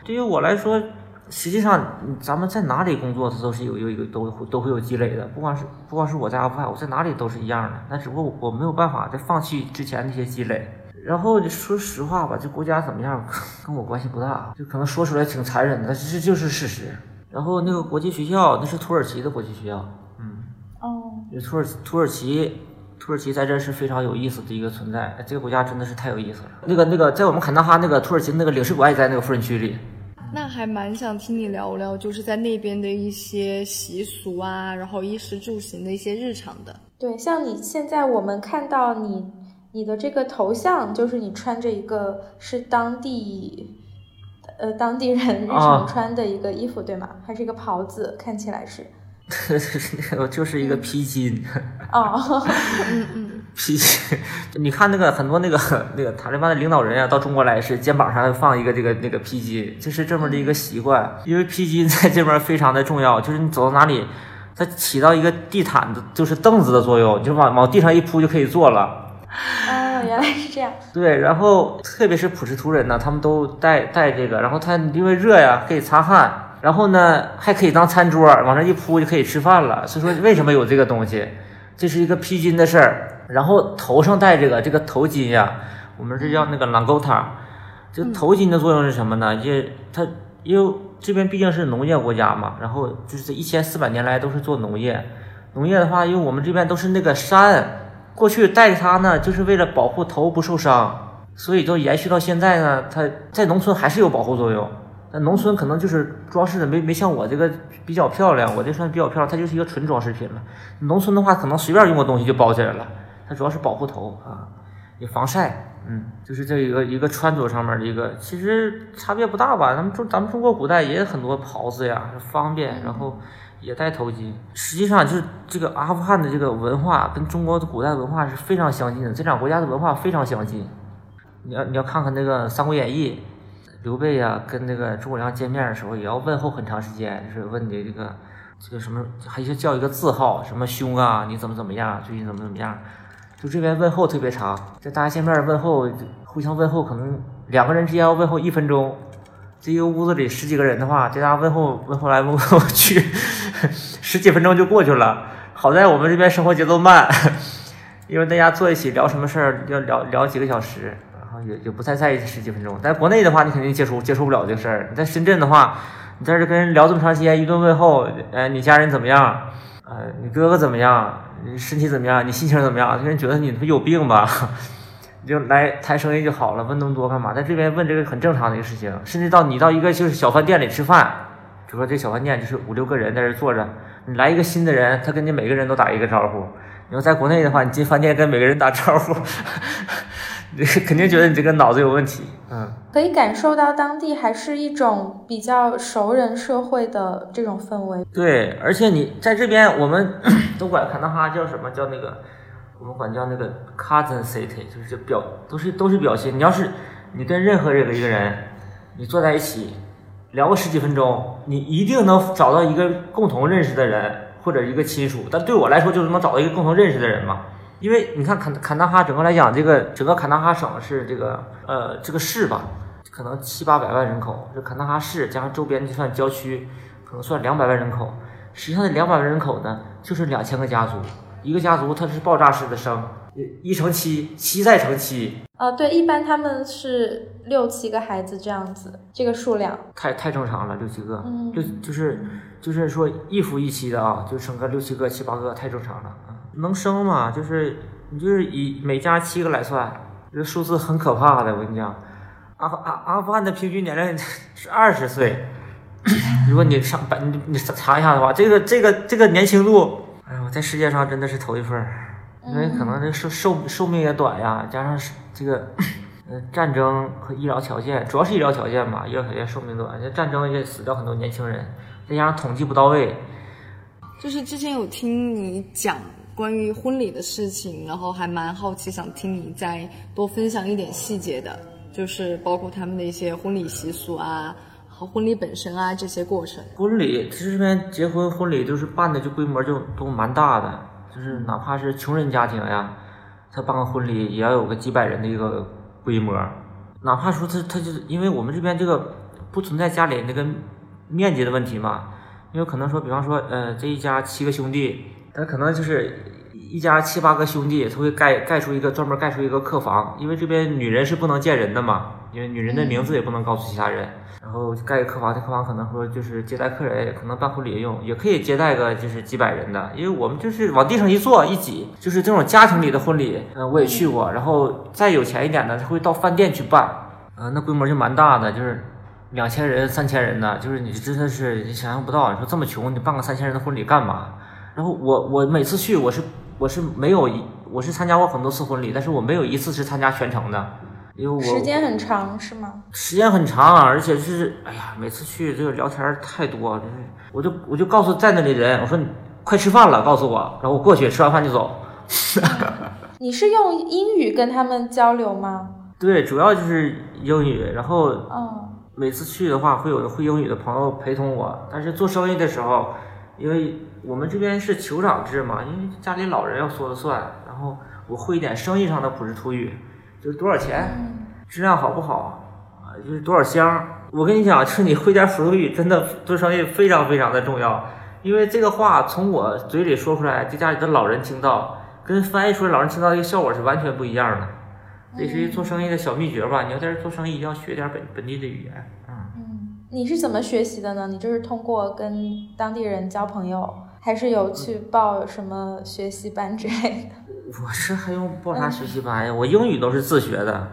对于我来说，实际上咱们在哪里工作，它都是有有一个都都会有积累的，不管是不光是我在阿富汗，我在哪里都是一样的。那只不过我没有办法再放弃之前那些积累。然后你说实话吧，这国家怎么样，跟我关系不大，就可能说出来挺残忍的，但是这就是事实。然后那个国际学校，那是土耳其的国际学校，嗯，哦，土耳土耳其，土耳其在这是非常有意思的一个存在，这个国家真的是太有意思了。那个那个，在我们坎大哈那个土耳其那个领事馆也在那个富人区里。那还蛮想听你聊聊，就是在那边的一些习俗啊，然后衣食住行的一些日常的。对，像你现在我们看到你。你的这个头像就是你穿着一个是当地，呃，当地人日常穿的一个衣服，对吗？还是一个袍子？看起来是，(laughs) 我就是一个披巾。(laughs) 哦，嗯嗯，(laughs) 披巾。你看那个很多那个那个塔利班的领导人啊，到中国来是肩膀上放一个这个那个披巾，就是这么的一个习惯。因为披巾在这边非常的重要，就是你走到哪里，它起到一个地毯的，就是凳子的作用，就往往地上一铺就可以坐了。哦，原来是这样。(laughs) 对，然后特别是普什图人呢，他们都带带这个，然后他因为热呀，可以擦汗，然后呢还可以当餐桌，往这一铺就可以吃饭了。所以说为什么有这个东西？这是一个披巾的事儿。然后头上戴这个这个头巾呀，我们这叫那个朗沟塔。这头巾的作用是什么呢？因为它因为这边毕竟是农业国家嘛，然后就是这一千四百年来都是做农业。农业的话，因为我们这边都是那个山。过去戴着它呢，就是为了保护头不受伤，所以就延续到现在呢。它在农村还是有保护作用，那农村可能就是装饰的没没像我这个比较漂亮，我这算比较漂亮，它就是一个纯装饰品了。农村的话，可能随便用个东西就包起来了。它主要是保护头啊，也防晒，嗯，就是这一个一个穿着上面的一个，其实差别不大吧？咱们中咱们中国古代也有很多袍子呀，方便，然后。也戴头巾，实际上就是这个阿富汗的这个文化跟中国的古代文化是非常相近的，这两个国家的文化非常相近。你要你要看看那个《三国演义》，刘备呀跟那个诸葛亮见面的时候也要问候很长时间，就是问你这个这个什么，还是叫一个字号，什么兄啊，你怎么怎么样，最近怎么怎么样，就这边问候特别长，这大家见面问候，互相问候，可能两个人之间要问候一分钟。这一个屋子里十几个人的话，这大家问候问候来问候去，(laughs) 十几分钟就过去了。好在我们这边生活节奏慢，因为大家坐一起聊什么事儿要聊聊几个小时，然后也也不太在意十几分钟。在国内的话，你肯定接触接触不了这个事儿。你在深圳的话，你在这跟人聊这么长时间，一顿问候，呃，你家人怎么样？呃，你哥哥怎么样？你身体怎么样？你心情怎么样？人觉得你他妈有病吧？你 (laughs) 就来谈生意就好了，问那么多干嘛？在这边问这个很正常的一个事情，甚至到你到一个就是小饭店里吃饭，比如说这小饭店就是五六个人在这坐着，你来一个新的人，他跟你每个人都打一个招呼。你要在国内的话，你进饭店跟每个人打招呼，(laughs) 你肯定觉得你这个脑子有问题。嗯，可以感受到当地还是一种比较熟人社会的这种氛围。对，而且你在这边，我们 (coughs) 都管卡纳哈叫什么叫那个。我们管叫那个 cousin city，就是表都是都是表亲。你要是你跟任何任何一个人，你坐在一起聊个十几分钟，你一定能找到一个共同认识的人或者一个亲属。但对我来说，就是能找到一个共同认识的人嘛。因为你看坎坎大哈整个来讲，这个整个坎大哈省是这个呃这个市吧，可能七八百万人口。这坎大哈市加上周边就算郊区，可能算两百万人口。实际上这两百万人口呢，就是两千个家族。一个家族它是爆炸式的生，一乘七，七再乘七。呃，对，一般他们是六七个孩子这样子，这个数量太太正常了，六七个，六就是就是说一夫一妻的啊，就生个六七个、七八个太正常了啊。能生嘛？就是你就是以每家七个来算，这个数字很可怕的。我跟你讲，阿阿阿富汗的平均年龄 (laughs) 是二十岁。(coughs) 如果你上百，你你查一下的话，这个这个这个年轻度，哎我，在世界上真的是头一份儿。因为可能这寿寿寿命也短呀，加上这个呃战争和医疗条件，主要是医疗条件吧，医疗条件寿命短，这战争也死掉很多年轻人，再加上统计不到位。就是之前有听你讲关于婚礼的事情，然后还蛮好奇，想听你再多分享一点细节的，就是包括他们的一些婚礼习俗啊。和婚礼本身啊，这些过程。婚礼其实这边结婚婚礼就是办的就规模就都蛮大的，就是哪怕是穷人家庭呀，他办个婚礼也要有个几百人的一个规模。哪怕说他他就是因为我们这边这个不存在家里那个面积的问题嘛，因为可能说比方说呃这一家七个兄弟，他可能就是一家七八个兄弟，他会盖盖出一个专门盖出一个客房，因为这边女人是不能见人的嘛，因为女人的名字也不能告诉其他人。然后盖个客房，这客房可能说就是接待客人，可能办婚礼用，也可以接待个就是几百人的，因为我们就是往地上一坐一挤，就是这种家庭里的婚礼，嗯，我也去过。然后再有钱一点的，他会到饭店去办，嗯，那规模就蛮大的，就是两千人、三千人的，就是你真的是你想象不到，你说这么穷，你办个三千人的婚礼干嘛？然后我我每次去，我是我是没有一，我是参加过很多次婚礼，但是我没有一次是参加全程的。因为我时间很长是吗？时间很长，而且是哎呀，每次去这个聊天太多，就是我就我就告诉在那里人，我说你快吃饭了，告诉我，然后我过去吃完饭就走。(laughs) 你是用英语跟他们交流吗？对，主要就是英语，然后嗯，每次去的话会有会英语的朋友陪同我，但是做生意的时候，因为我们这边是酋长制嘛，因为家里老人要说了算，然后我会一点生意上的普什图语。就是多少钱，质量好不好啊？就是多少箱？我跟你讲，就是你会点普什图语，真的做生意非常非常的重要。因为这个话从我嘴里说出来，就家里的老人听到，跟翻译出来老人听到一个效果是完全不一样的。这是做生意的小秘诀吧？你要在这做生意，一定要学点本本地的语言。嗯，你是怎么学习的呢？你就是通过跟当地人交朋友，还是有去报什么学习班之类的？(laughs) 我是还用报啥学习班呀？我英语都是自学的。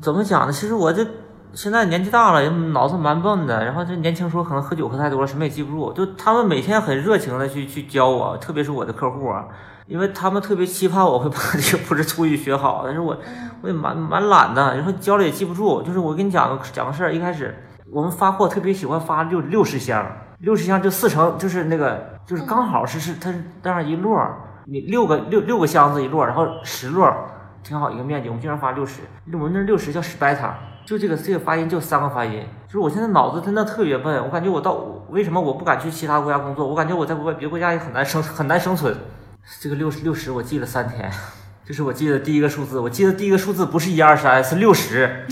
怎么讲呢？其实我这现在年纪大了，脑子蛮笨的。然后这年轻时候可能喝酒喝太多了，什么也记不住。就他们每天很热情的去去教我，特别是我的客户啊，因为他们特别期盼我会把这个不是粗语学好。但是我我也蛮蛮懒的，然后教了也记不住。就是我跟你讲个讲个事儿，一开始我们发货特别喜欢发六六十箱，六十箱就四成，就是那个就是刚好是是它是那样一摞。你六个六六个箱子一摞，然后十摞，挺好一个面积。我们经常发六十，我们那六十叫十白塔，就这个这个发音就三个发音。就是我现在脑子真的特别笨，我感觉我到为什么我不敢去其他国家工作？我感觉我在国别国家也很难生很难生存。这个六十六十我记了三天，这是我记得第一个数字。我记得第一个数字不是一二三，是六十。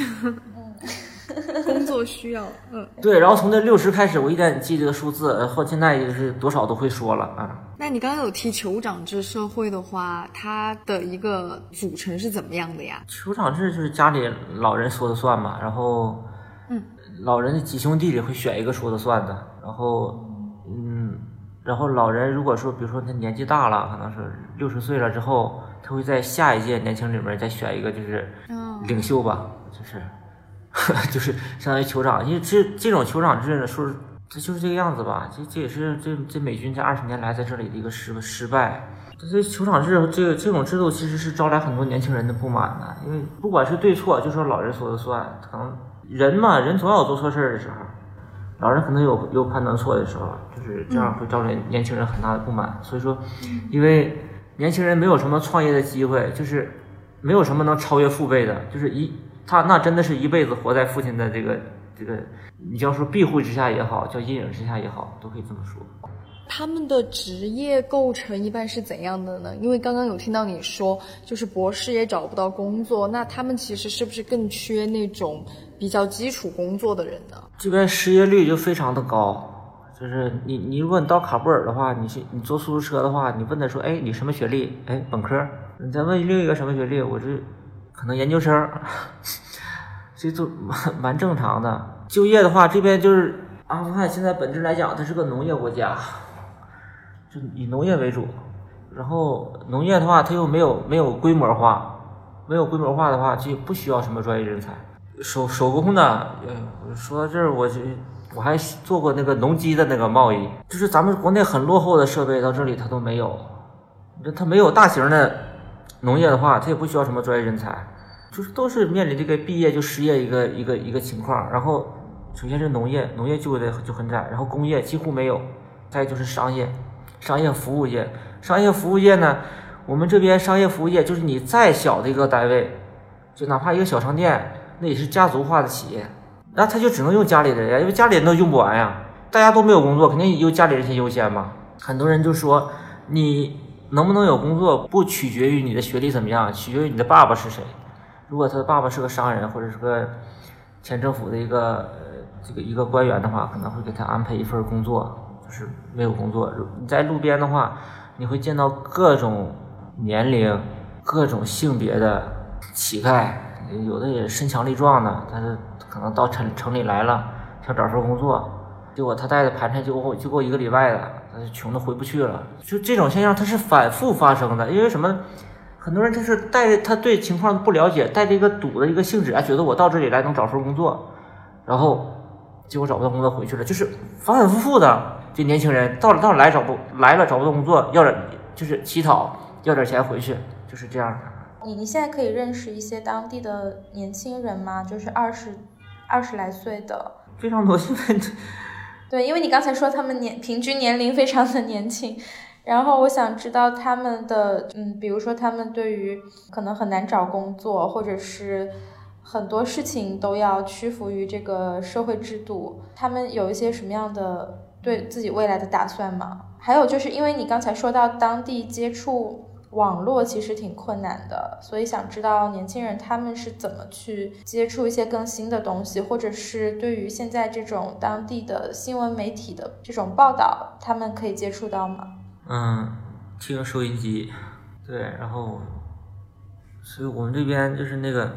(laughs) 工作需要，嗯，对，然后从这六十开始，我一点记这个数字，后现在就是多少都会说了啊。那你刚刚有提酋长制社会的话，它的一个组成是怎么样的呀？酋长制就是家里老人说了算嘛，然后，嗯，老人的几兄弟里会选一个说了算的，然后，嗯，然后老人如果说，比如说他年纪大了，可能是六十岁了之后，他会在下一届年轻里面再选一个，就是领袖吧，就是。(laughs) 就是相当于酋长，因为这这种酋长制呢，说这就是这个样子吧。这这也是这这美军这二十年来在这里的一个失失败。这酋长制这个这种制度其实是招来很多年轻人的不满的，因为不管是对错，就说老人说了算。可能人嘛，人总要有做错事儿的时候，老人可能有有判断错的时候，就是这样会招来年轻人很大的不满。所以说，因为年轻人没有什么创业的机会，就是没有什么能超越父辈的，就是一。他那真的是一辈子活在父亲的这个这个，你要说庇护之下也好，叫阴影之下也好，都可以这么说。他们的职业构成一般是怎样的呢？因为刚刚有听到你说，就是博士也找不到工作，那他们其实是不是更缺那种比较基础工作的人呢？这边失业率就非常的高，就是你你如果你到卡布尔的话，你去你坐出租车的话，你问他说，哎，你什么学历？哎，本科。你再问另一个什么学历？我这。可能研究生，这都蛮蛮正常的。就业的话，这边就是阿富汗，现在本质来讲，它是个农业国家，就以农业为主。然后农业的话，它又没有没有规模化，没有规模化的话，就不需要什么专业人才。手手工的，呃，说到这儿，我就我还做过那个农机的那个贸易，就是咱们国内很落后的设备到这里它都没有，那它没有大型的农业的话，它也不需要什么专业人才，就是都是面临这个毕业就失业一个一个一个情况。然后首先是农业，农业就得就很窄，然后工业几乎没有，再就是商业，商业服务业，商业服务业呢，我们这边商业服务业就是你再小的一个单位，就哪怕一个小商店。那也是家族化的企业，那他就只能用家里的人呀，因为家里人都用不完呀。大家都没有工作，肯定由家里人先优先嘛。很多人就说，你能不能有工作，不取决于你的学历怎么样，取决于你的爸爸是谁。如果他的爸爸是个商人，或者是个前政府的一个呃这个一个官员的话，可能会给他安排一份工作。就是没有工作，你在路边的话，你会见到各种年龄、各种性别的乞丐。有的也身强力壮的，但是可能到城城里来了，想找份工作，结果他带的盘缠就够就够一个礼拜了，他就穷的回不去了。就这种现象，它是反复发生的。因为什么？很多人就是带着他对情况不了解，带着一个赌的一个性质啊，觉得我到这里来能找份工作，然后结果找不到工作回去了，就是反反复复的。这年轻人到了到来找不来了找不到工作，要点就是乞讨，要点钱回去，就是这样的。你你现在可以认识一些当地的年轻人吗？就是二十二十来岁的，非常多。现在对，因为你刚才说他们年平均年龄非常的年轻，然后我想知道他们的嗯，比如说他们对于可能很难找工作，或者是很多事情都要屈服于这个社会制度，他们有一些什么样的对自己未来的打算吗？还有就是因为你刚才说到当地接触。网络其实挺困难的，所以想知道年轻人他们是怎么去接触一些更新的东西，或者是对于现在这种当地的新闻媒体的这种报道，他们可以接触到吗？嗯，听收音机，对，然后，所以我们这边就是那个，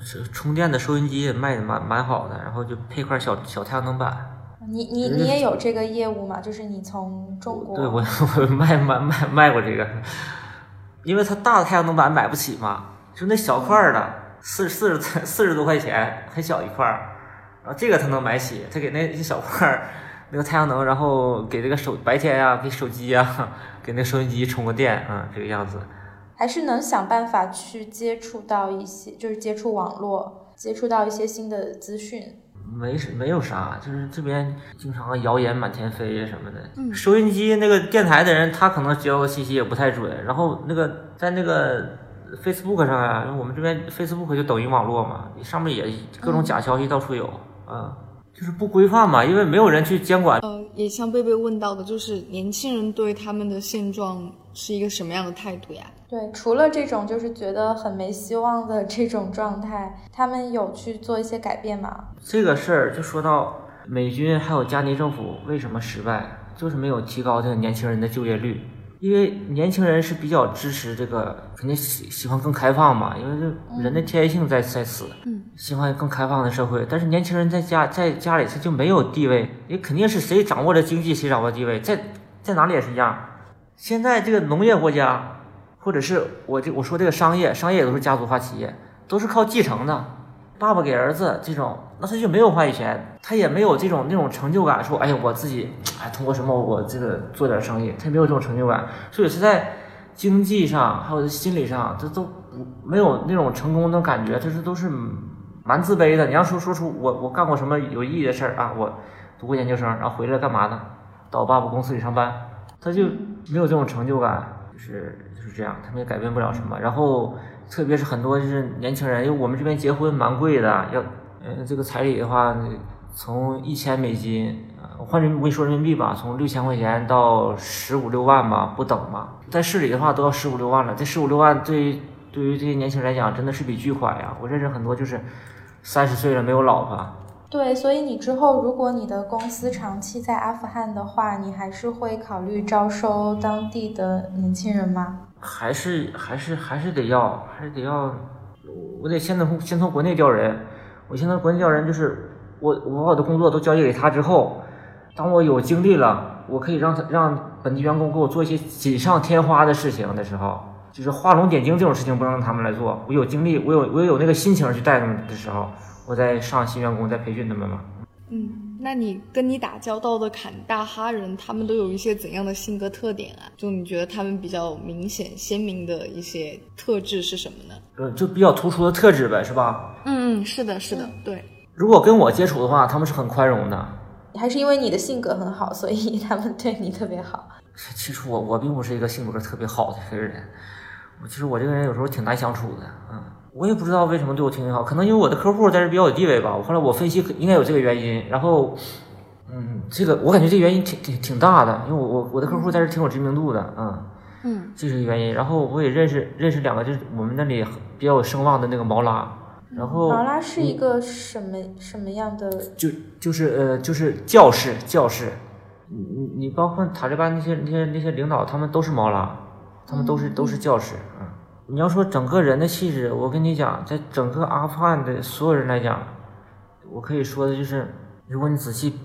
是充电的收音机也卖的蛮蛮好的，然后就配块小小太阳能板。你你你也有这个业务吗？就是你从中国？对我 (laughs) 我卖卖卖卖过这个。因为它大的太阳能板买不起嘛，就那小块儿的，四四十四十多块钱，很小一块儿，然后这个他能买起，他给那一小块儿那个太阳能，然后给这个手白天呀，给手机呀，(laughs) 给那收音机充个电啊，这个样子。还是能想办法去接触到一些，就是接触网络，接触到一些新的资讯。没没有啥，就是这边经常谣言满天飞什么的。收音机那个电台的人，他可能接到的信息也不太准。然后那个在那个 Facebook 上啊，我们这边 Facebook 就抖音网络嘛，上面也各种假消息到处有，啊，就是不规范嘛，因为没有人去监管。呃，也像贝贝问到的，就是年轻人对他们的现状是一个什么样的态度呀？对，除了这种就是觉得很没希望的这种状态，他们有去做一些改变吗？这个事儿就说到美军还有加尼政府为什么失败，就是没有提高这个年轻人的就业率。因为年轻人是比较支持这个，肯定喜喜欢更开放嘛，因为这人的天性在在此，嗯，喜欢更开放的社会。但是年轻人在家在家里他就没有地位，也肯定是谁掌握着经济谁掌握地位，在在哪里也是一样。现在这个农业国家。或者是我这我说这个商业，商业也都是家族化企业，都是靠继承的，爸爸给儿子这种，那他就没有话语权，他也没有这种那种成就感，说哎呀我自己哎通过什么我这个做点生意，他也没有这种成就感，所以是在经济上还有心理上，他都不没有那种成功的感觉，他是都是蛮自卑的。你要说说出我我干过什么有意义的事儿啊，我读过研究生，然后回来干嘛呢？到我爸爸公司里上班，他就没有这种成就感，就是。就是这样，他们也改变不了什么。然后，特别是很多就是年轻人，因为我们这边结婚蛮贵的，要，呃，这个彩礼的话，从一千美金，换人我跟你说人民币吧，从六千块钱到十五六万吧，不等嘛。在市里的话都要十五六万了，这十五六万对于对于这些年轻人来讲，真的是笔巨款呀。我认识很多就是三十岁了没有老婆。对，所以你之后如果你的公司长期在阿富汗的话，你还是会考虑招收当地的年轻人吗？还是还是还是得要，还是得要，我得先从先从国内调人。我现在国内调人就是我我把我的工作都交接给他之后，当我有精力了，我可以让他让本地员工给我做一些锦上添花的事情的时候，就是画龙点睛这种事情不能让他们来做。我有精力，我有我有那个心情去带他们的时候，我在上新员工，在培训他们嘛。嗯，那你跟你打交道的坎大哈人，他们都有一些怎样的性格特点啊？就你觉得他们比较明显、鲜明的一些特质是什么呢？呃，就比较突出的特质呗，是吧？嗯嗯，是的，是的，对。如果跟我接触的话，他们是很宽容的。还是因为你的性格很好，所以他们对你特别好。其实我我并不是一个性格特别好的一个人，我其实我这个人有时候挺难相处的，嗯，我也不知道为什么对我挺好，可能因为我的客户在这比较有地位吧。我后来我分析应该有这个原因，然后，嗯，这个我感觉这原因挺挺挺大的，因为我我我的客户在这挺有知名度的，嗯嗯，这是个原因。然后我也认识认识两个就是我们那里比较有声望的那个毛拉。然后毛拉是一个什么什么样的？就就是呃就是教士教士，你你你包括塔利班那些那些那些领导，他们都是毛拉，他们都是都是教士啊。你要说整个人的气质，我跟你讲，在整个阿富汗的所有人来讲，我可以说的就是，如果你仔细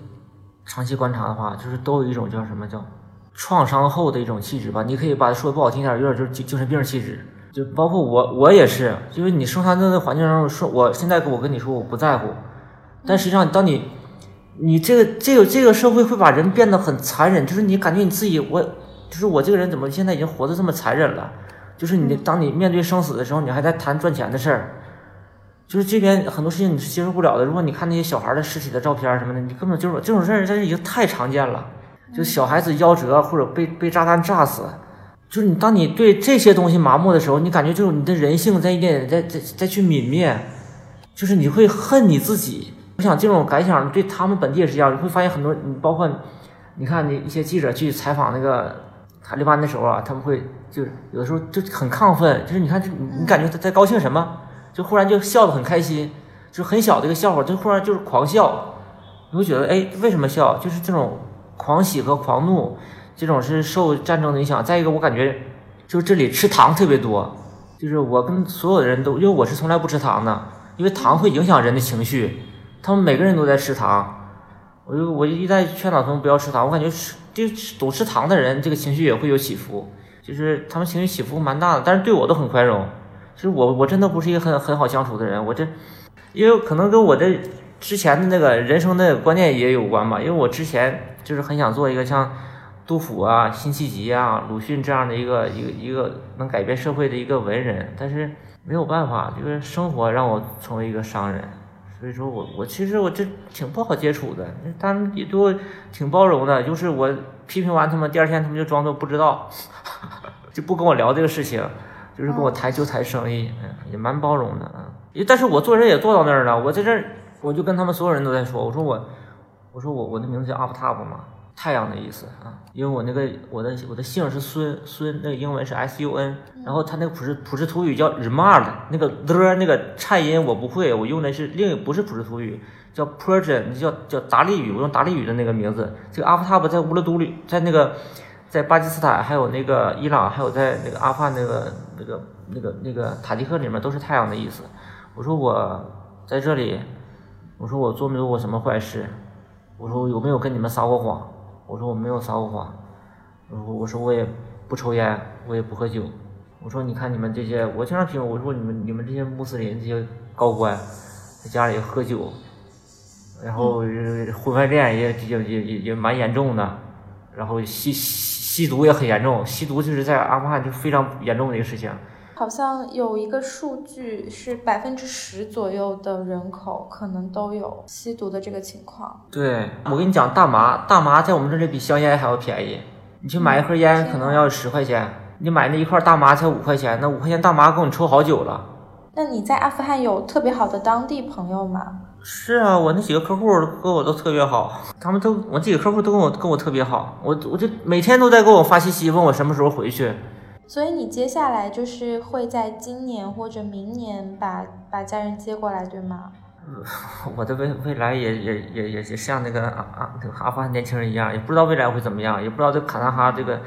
长期观察的话，就是都有一种叫什么叫创伤后的一种气质吧。你可以把它说不好听点，有点就是精精神病气质。就包括我，我也是，因为你生活在那环境中，说我现在我跟你说我不在乎，但实际上当你，你这个这个这个社会会把人变得很残忍，就是你感觉你自己，我就是我这个人怎么现在已经活得这么残忍了？就是你当你面对生死的时候，你还在谈赚钱的事儿，就是这边很多事情你是接受不了的。如果你看那些小孩的尸体的照片什么的，你根本就是这种事儿，这已经太常见了，就小孩子夭折或者被被炸弹炸死。就是你，当你对这些东西麻木的时候，你感觉就是你的人性在一点点在在在去泯灭，就是你会恨你自己。我想这种感想对他们本地也是一样，你会发现很多，你包括你看你一些记者去采访那个塔利班的时候啊，他们会就有的时候就很亢奋，就是你看就你感觉他在高兴什么，就忽然就笑得很开心，就很小的一个笑话，就忽然就是狂笑，你会觉得哎为什么笑？就是这种狂喜和狂怒。这种是受战争的影响，再一个我感觉，就是这里吃糖特别多，就是我跟所有的人都，因为我是从来不吃糖的，因为糖会影响人的情绪，他们每个人都在吃糖，我就我一再劝导他们不要吃糖，我感觉吃就总吃糖的人，这个情绪也会有起伏，就是他们情绪起伏蛮大的，但是对我都很宽容，其实我我真的不是一个很很好相处的人，我这，因为可能跟我的之前的那个人生的观念也有关吧，因为我之前就是很想做一个像。杜甫啊，辛弃疾啊，鲁迅这样的一个一个一个能改变社会的一个文人，但是没有办法，就是生活让我成为一个商人，所以说我我其实我这挺不好接触的，他们也都挺包容的，就是我批评完他们，第二天他们就装作不知道，就不跟我聊这个事情，就是跟我谈就谈生意，嗯，也蛮包容的啊。但是我做人也做到那儿了，我在这儿我就跟他们所有人都在说，我说我我说我我的名字叫阿布 top 嘛。太阳的意思啊，因为我那个我的我的姓是孙孙，那个英文是 S U N，然后他那个普什普什图语叫 Remar，那个的那个颤音我不会，我用的是另不是普什图语，叫 Persian，叫叫达利语，我用达利语的那个名字。这个阿布在乌勒都里，在那个在巴基斯坦，还有那个伊朗，还有在那个阿富汗那个那个那个那个塔吉克里面都是太阳的意思。我说我在这里，我说我做没做过什么坏事？我说我有没有跟你们撒过谎？我说我没有撒过谎，我我说我也不抽烟，我也不喝酒。我说你看你们这些，我经常评我说你们你们这些穆斯林这些高官，在家里喝酒，然后婚外恋也也也也也蛮严重的，然后吸吸毒也很严重，吸毒就是在阿富汗就非常严重的一个事情。好像有一个数据是百分之十左右的人口可能都有吸毒的这个情况。对，我跟你讲，大麻，大麻在我们这里比香烟还要便宜。你去买一盒烟可能要十块钱，你买那一块大麻才五块钱，那五块钱大麻够你抽好久了。那你在阿富汗有特别好的当地朋友吗？是啊，我那几个客户跟我都特别好，他们都我几个客户都跟我跟我特别好，我我就每天都在给我发信息，问我什么时候回去。所以你接下来就是会在今年或者明年把把家人接过来，对吗？(laughs) 我的未未来也也也也也像那个阿阿阿富汗年轻人一样，也不知道未来会怎么样，也不知道这卡纳哈这个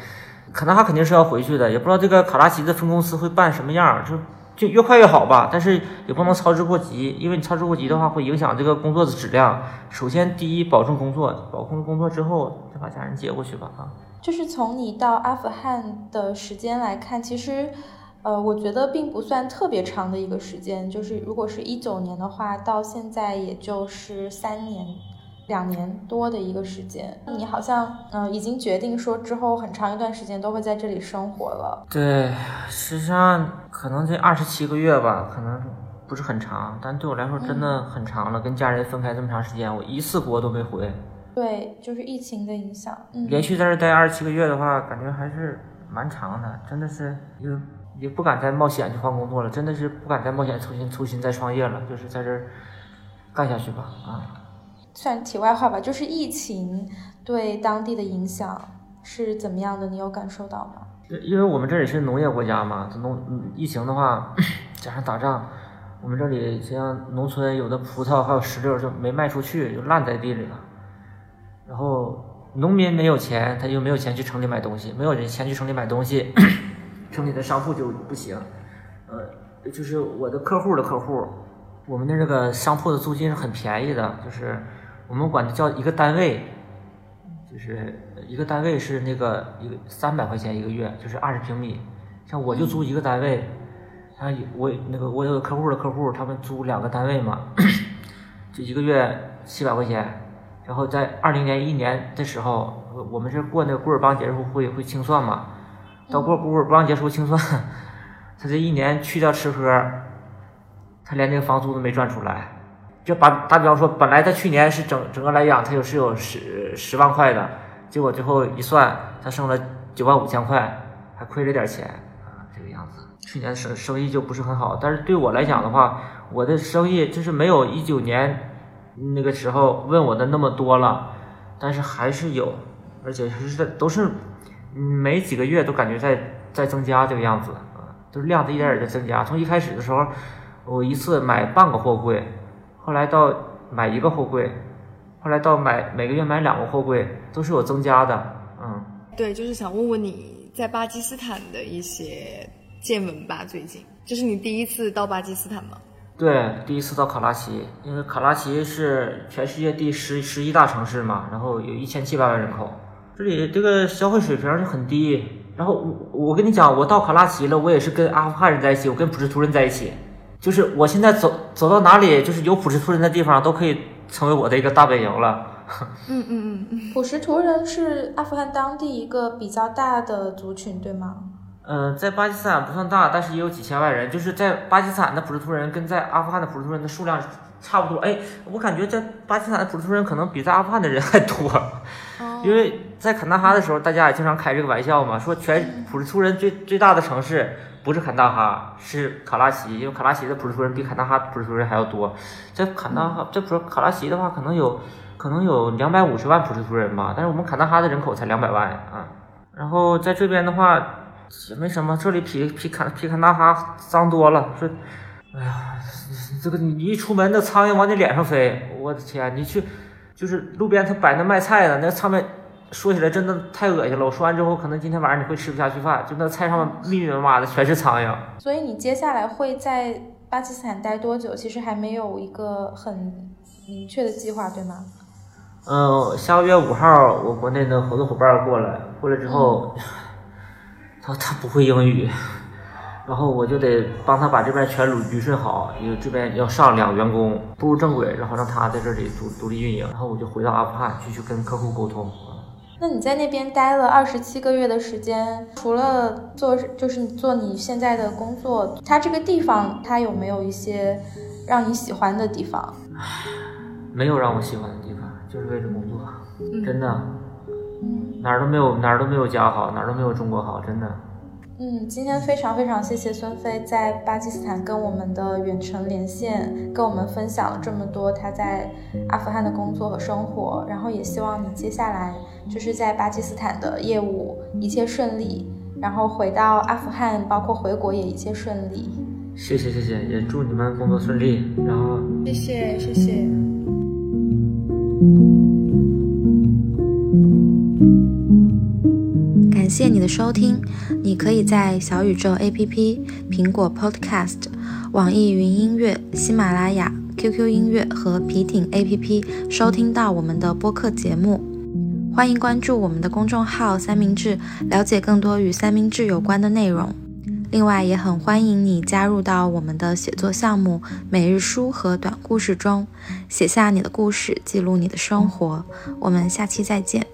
卡纳哈肯定是要回去的，也不知道这个卡拉奇的分公司会办什么样，就就越快越好吧。但是也不能操之过急，因为你操之过急的话会影响这个工作的质量。首先第一保证工作，保控工作之后再把家人接过去吧啊。就是从你到阿富汗的时间来看，其实，呃，我觉得并不算特别长的一个时间，就是如果是一九年的话，到现在也就是三年。两年多的一个时间，你好像嗯已经决定说之后很长一段时间都会在这里生活了。对，实际上可能这二十七个月吧，可能不是很长，但对我来说真的很长了。跟家人分开这么长时间，我一次国都没回。对，就是疫情的影响。嗯，连续在这待二十七个月的话，感觉还是蛮长的，真的是也也不敢再冒险去换工作了，真的是不敢再冒险重新重新再创业了，就是在这儿干下去吧，啊。算题外话吧，就是疫情对当地的影响是怎么样的？你有感受到吗？因为我们这里是农业国家嘛，农疫情的话加上打仗，我们这里像农村有的葡萄还有石榴就没卖出去，就烂在地里了。然后农民没有钱，他就没有钱去城里买东西，没有人钱去城里买东西，城里的商铺就不行。呃，就是我的客户的客户，我们的这个商铺的租金是很便宜的，就是。我们管它叫一个单位，就是一个单位是那个一个三百块钱一个月，就是二十平米。像我就租一个单位，像我那个我有个客户的客户，他们租两个单位嘛，就一个月七百块钱。然后在二零年一年的时候，我们是过那个古尔邦节时候会会清算嘛，到过古尔邦节时候清算，他这一年去掉吃喝，他连那个房租都没赚出来。就把打比方说，本来他去年是整整个来讲，他有是有十十万块的，结果最后一算，他剩了九万五千块，还亏了点钱啊，这个样子。去年生生意就不是很好，但是对我来讲的话，我的生意就是没有一九年那个时候问我的那么多了，但是还是有，而且是在都是每几个月都感觉在在增加这个样子啊，都是量子一点点在增加。从一开始的时候，我一次买半个货柜。后来到买一个货柜，后来到买每个月买两个货柜，都是有增加的，嗯。对，就是想问问你在巴基斯坦的一些见闻吧。最近，这是你第一次到巴基斯坦吗？对，第一次到卡拉奇，因为卡拉奇是全世界第十十一大城市嘛，然后有一千七百万人口，这里这个消费水平就很低。然后我我跟你讲，我到卡拉奇了，我也是跟阿富汗人在一起，我跟普什图人在一起。就是我现在走走到哪里，就是有普什图人的地方，都可以成为我的一个大本营了。嗯嗯嗯嗯，普什图人是阿富汗当地一个比较大的族群，对吗？嗯，在巴基斯坦不算大，但是也有几千万人。就是在巴基斯坦的普什图人跟在阿富汗的普什图人的数量差不多。哎，我感觉在巴基斯坦的普什图人可能比在阿富汗的人还多。哦。因为在坎大哈的时候，大家也经常开这个玩笑嘛，说全普什图人最最大的城市。不是坎大哈，是卡拉奇，因为卡拉奇的普什图人比坎大哈普什图人还要多。在坎大哈，这普卡拉奇的话，可能有可能有两百五十万普什图人吧，但是我们坎大哈的人口才两百万啊。然后在这边的话也没什么，这里比比坎比坎大哈脏多了。说，哎呀，这个你一出门，那苍蝇往你脸上飞，我的天！你去就是路边他摆那卖菜的，那上面。说起来真的太恶心了，我说完之后，可能今天晚上你会吃不下去饭，就那菜上面密密麻麻的全是苍蝇。所以你接下来会在巴基斯坦待多久？其实还没有一个很明确的计划，对吗？嗯，下个月五号，我国内的合作伙伴过来，过来之后，他他不会英语，然后我就得帮他把这边全捋捋顺好，因为这边要上两员工步入正轨，然后让他在这里独独立运营，然后我就回到阿富汗继续跟客户沟通。那你在那边待了二十七个月的时间，除了做就是做你现在的工作，它这个地方它有没有一些让你喜欢的地方？(sighs) 没有让我喜欢的地方，就是为了工作，真的，哪儿都没有哪儿都没有家好，哪儿都没有中国好，真的。嗯，今天非常非常谢谢孙飞在巴基斯坦跟我们的远程连线，跟我们分享了这么多他在阿富汗的工作和生活，然后也希望你接下来就是在巴基斯坦的业务一切顺利，然后回到阿富汗，包括回国也一切顺利。谢谢谢谢，也祝你们工作顺利。然后谢谢谢谢。感谢你的收听，你可以在小宇宙 APP、苹果 Podcast、网易云音乐、喜马拉雅、QQ 音乐和皮艇 APP 收听到我们的播客节目。欢迎关注我们的公众号“三明治”，了解更多与三明治有关的内容。另外，也很欢迎你加入到我们的写作项目——每日书和短故事中，写下你的故事，记录你的生活。我们下期再见。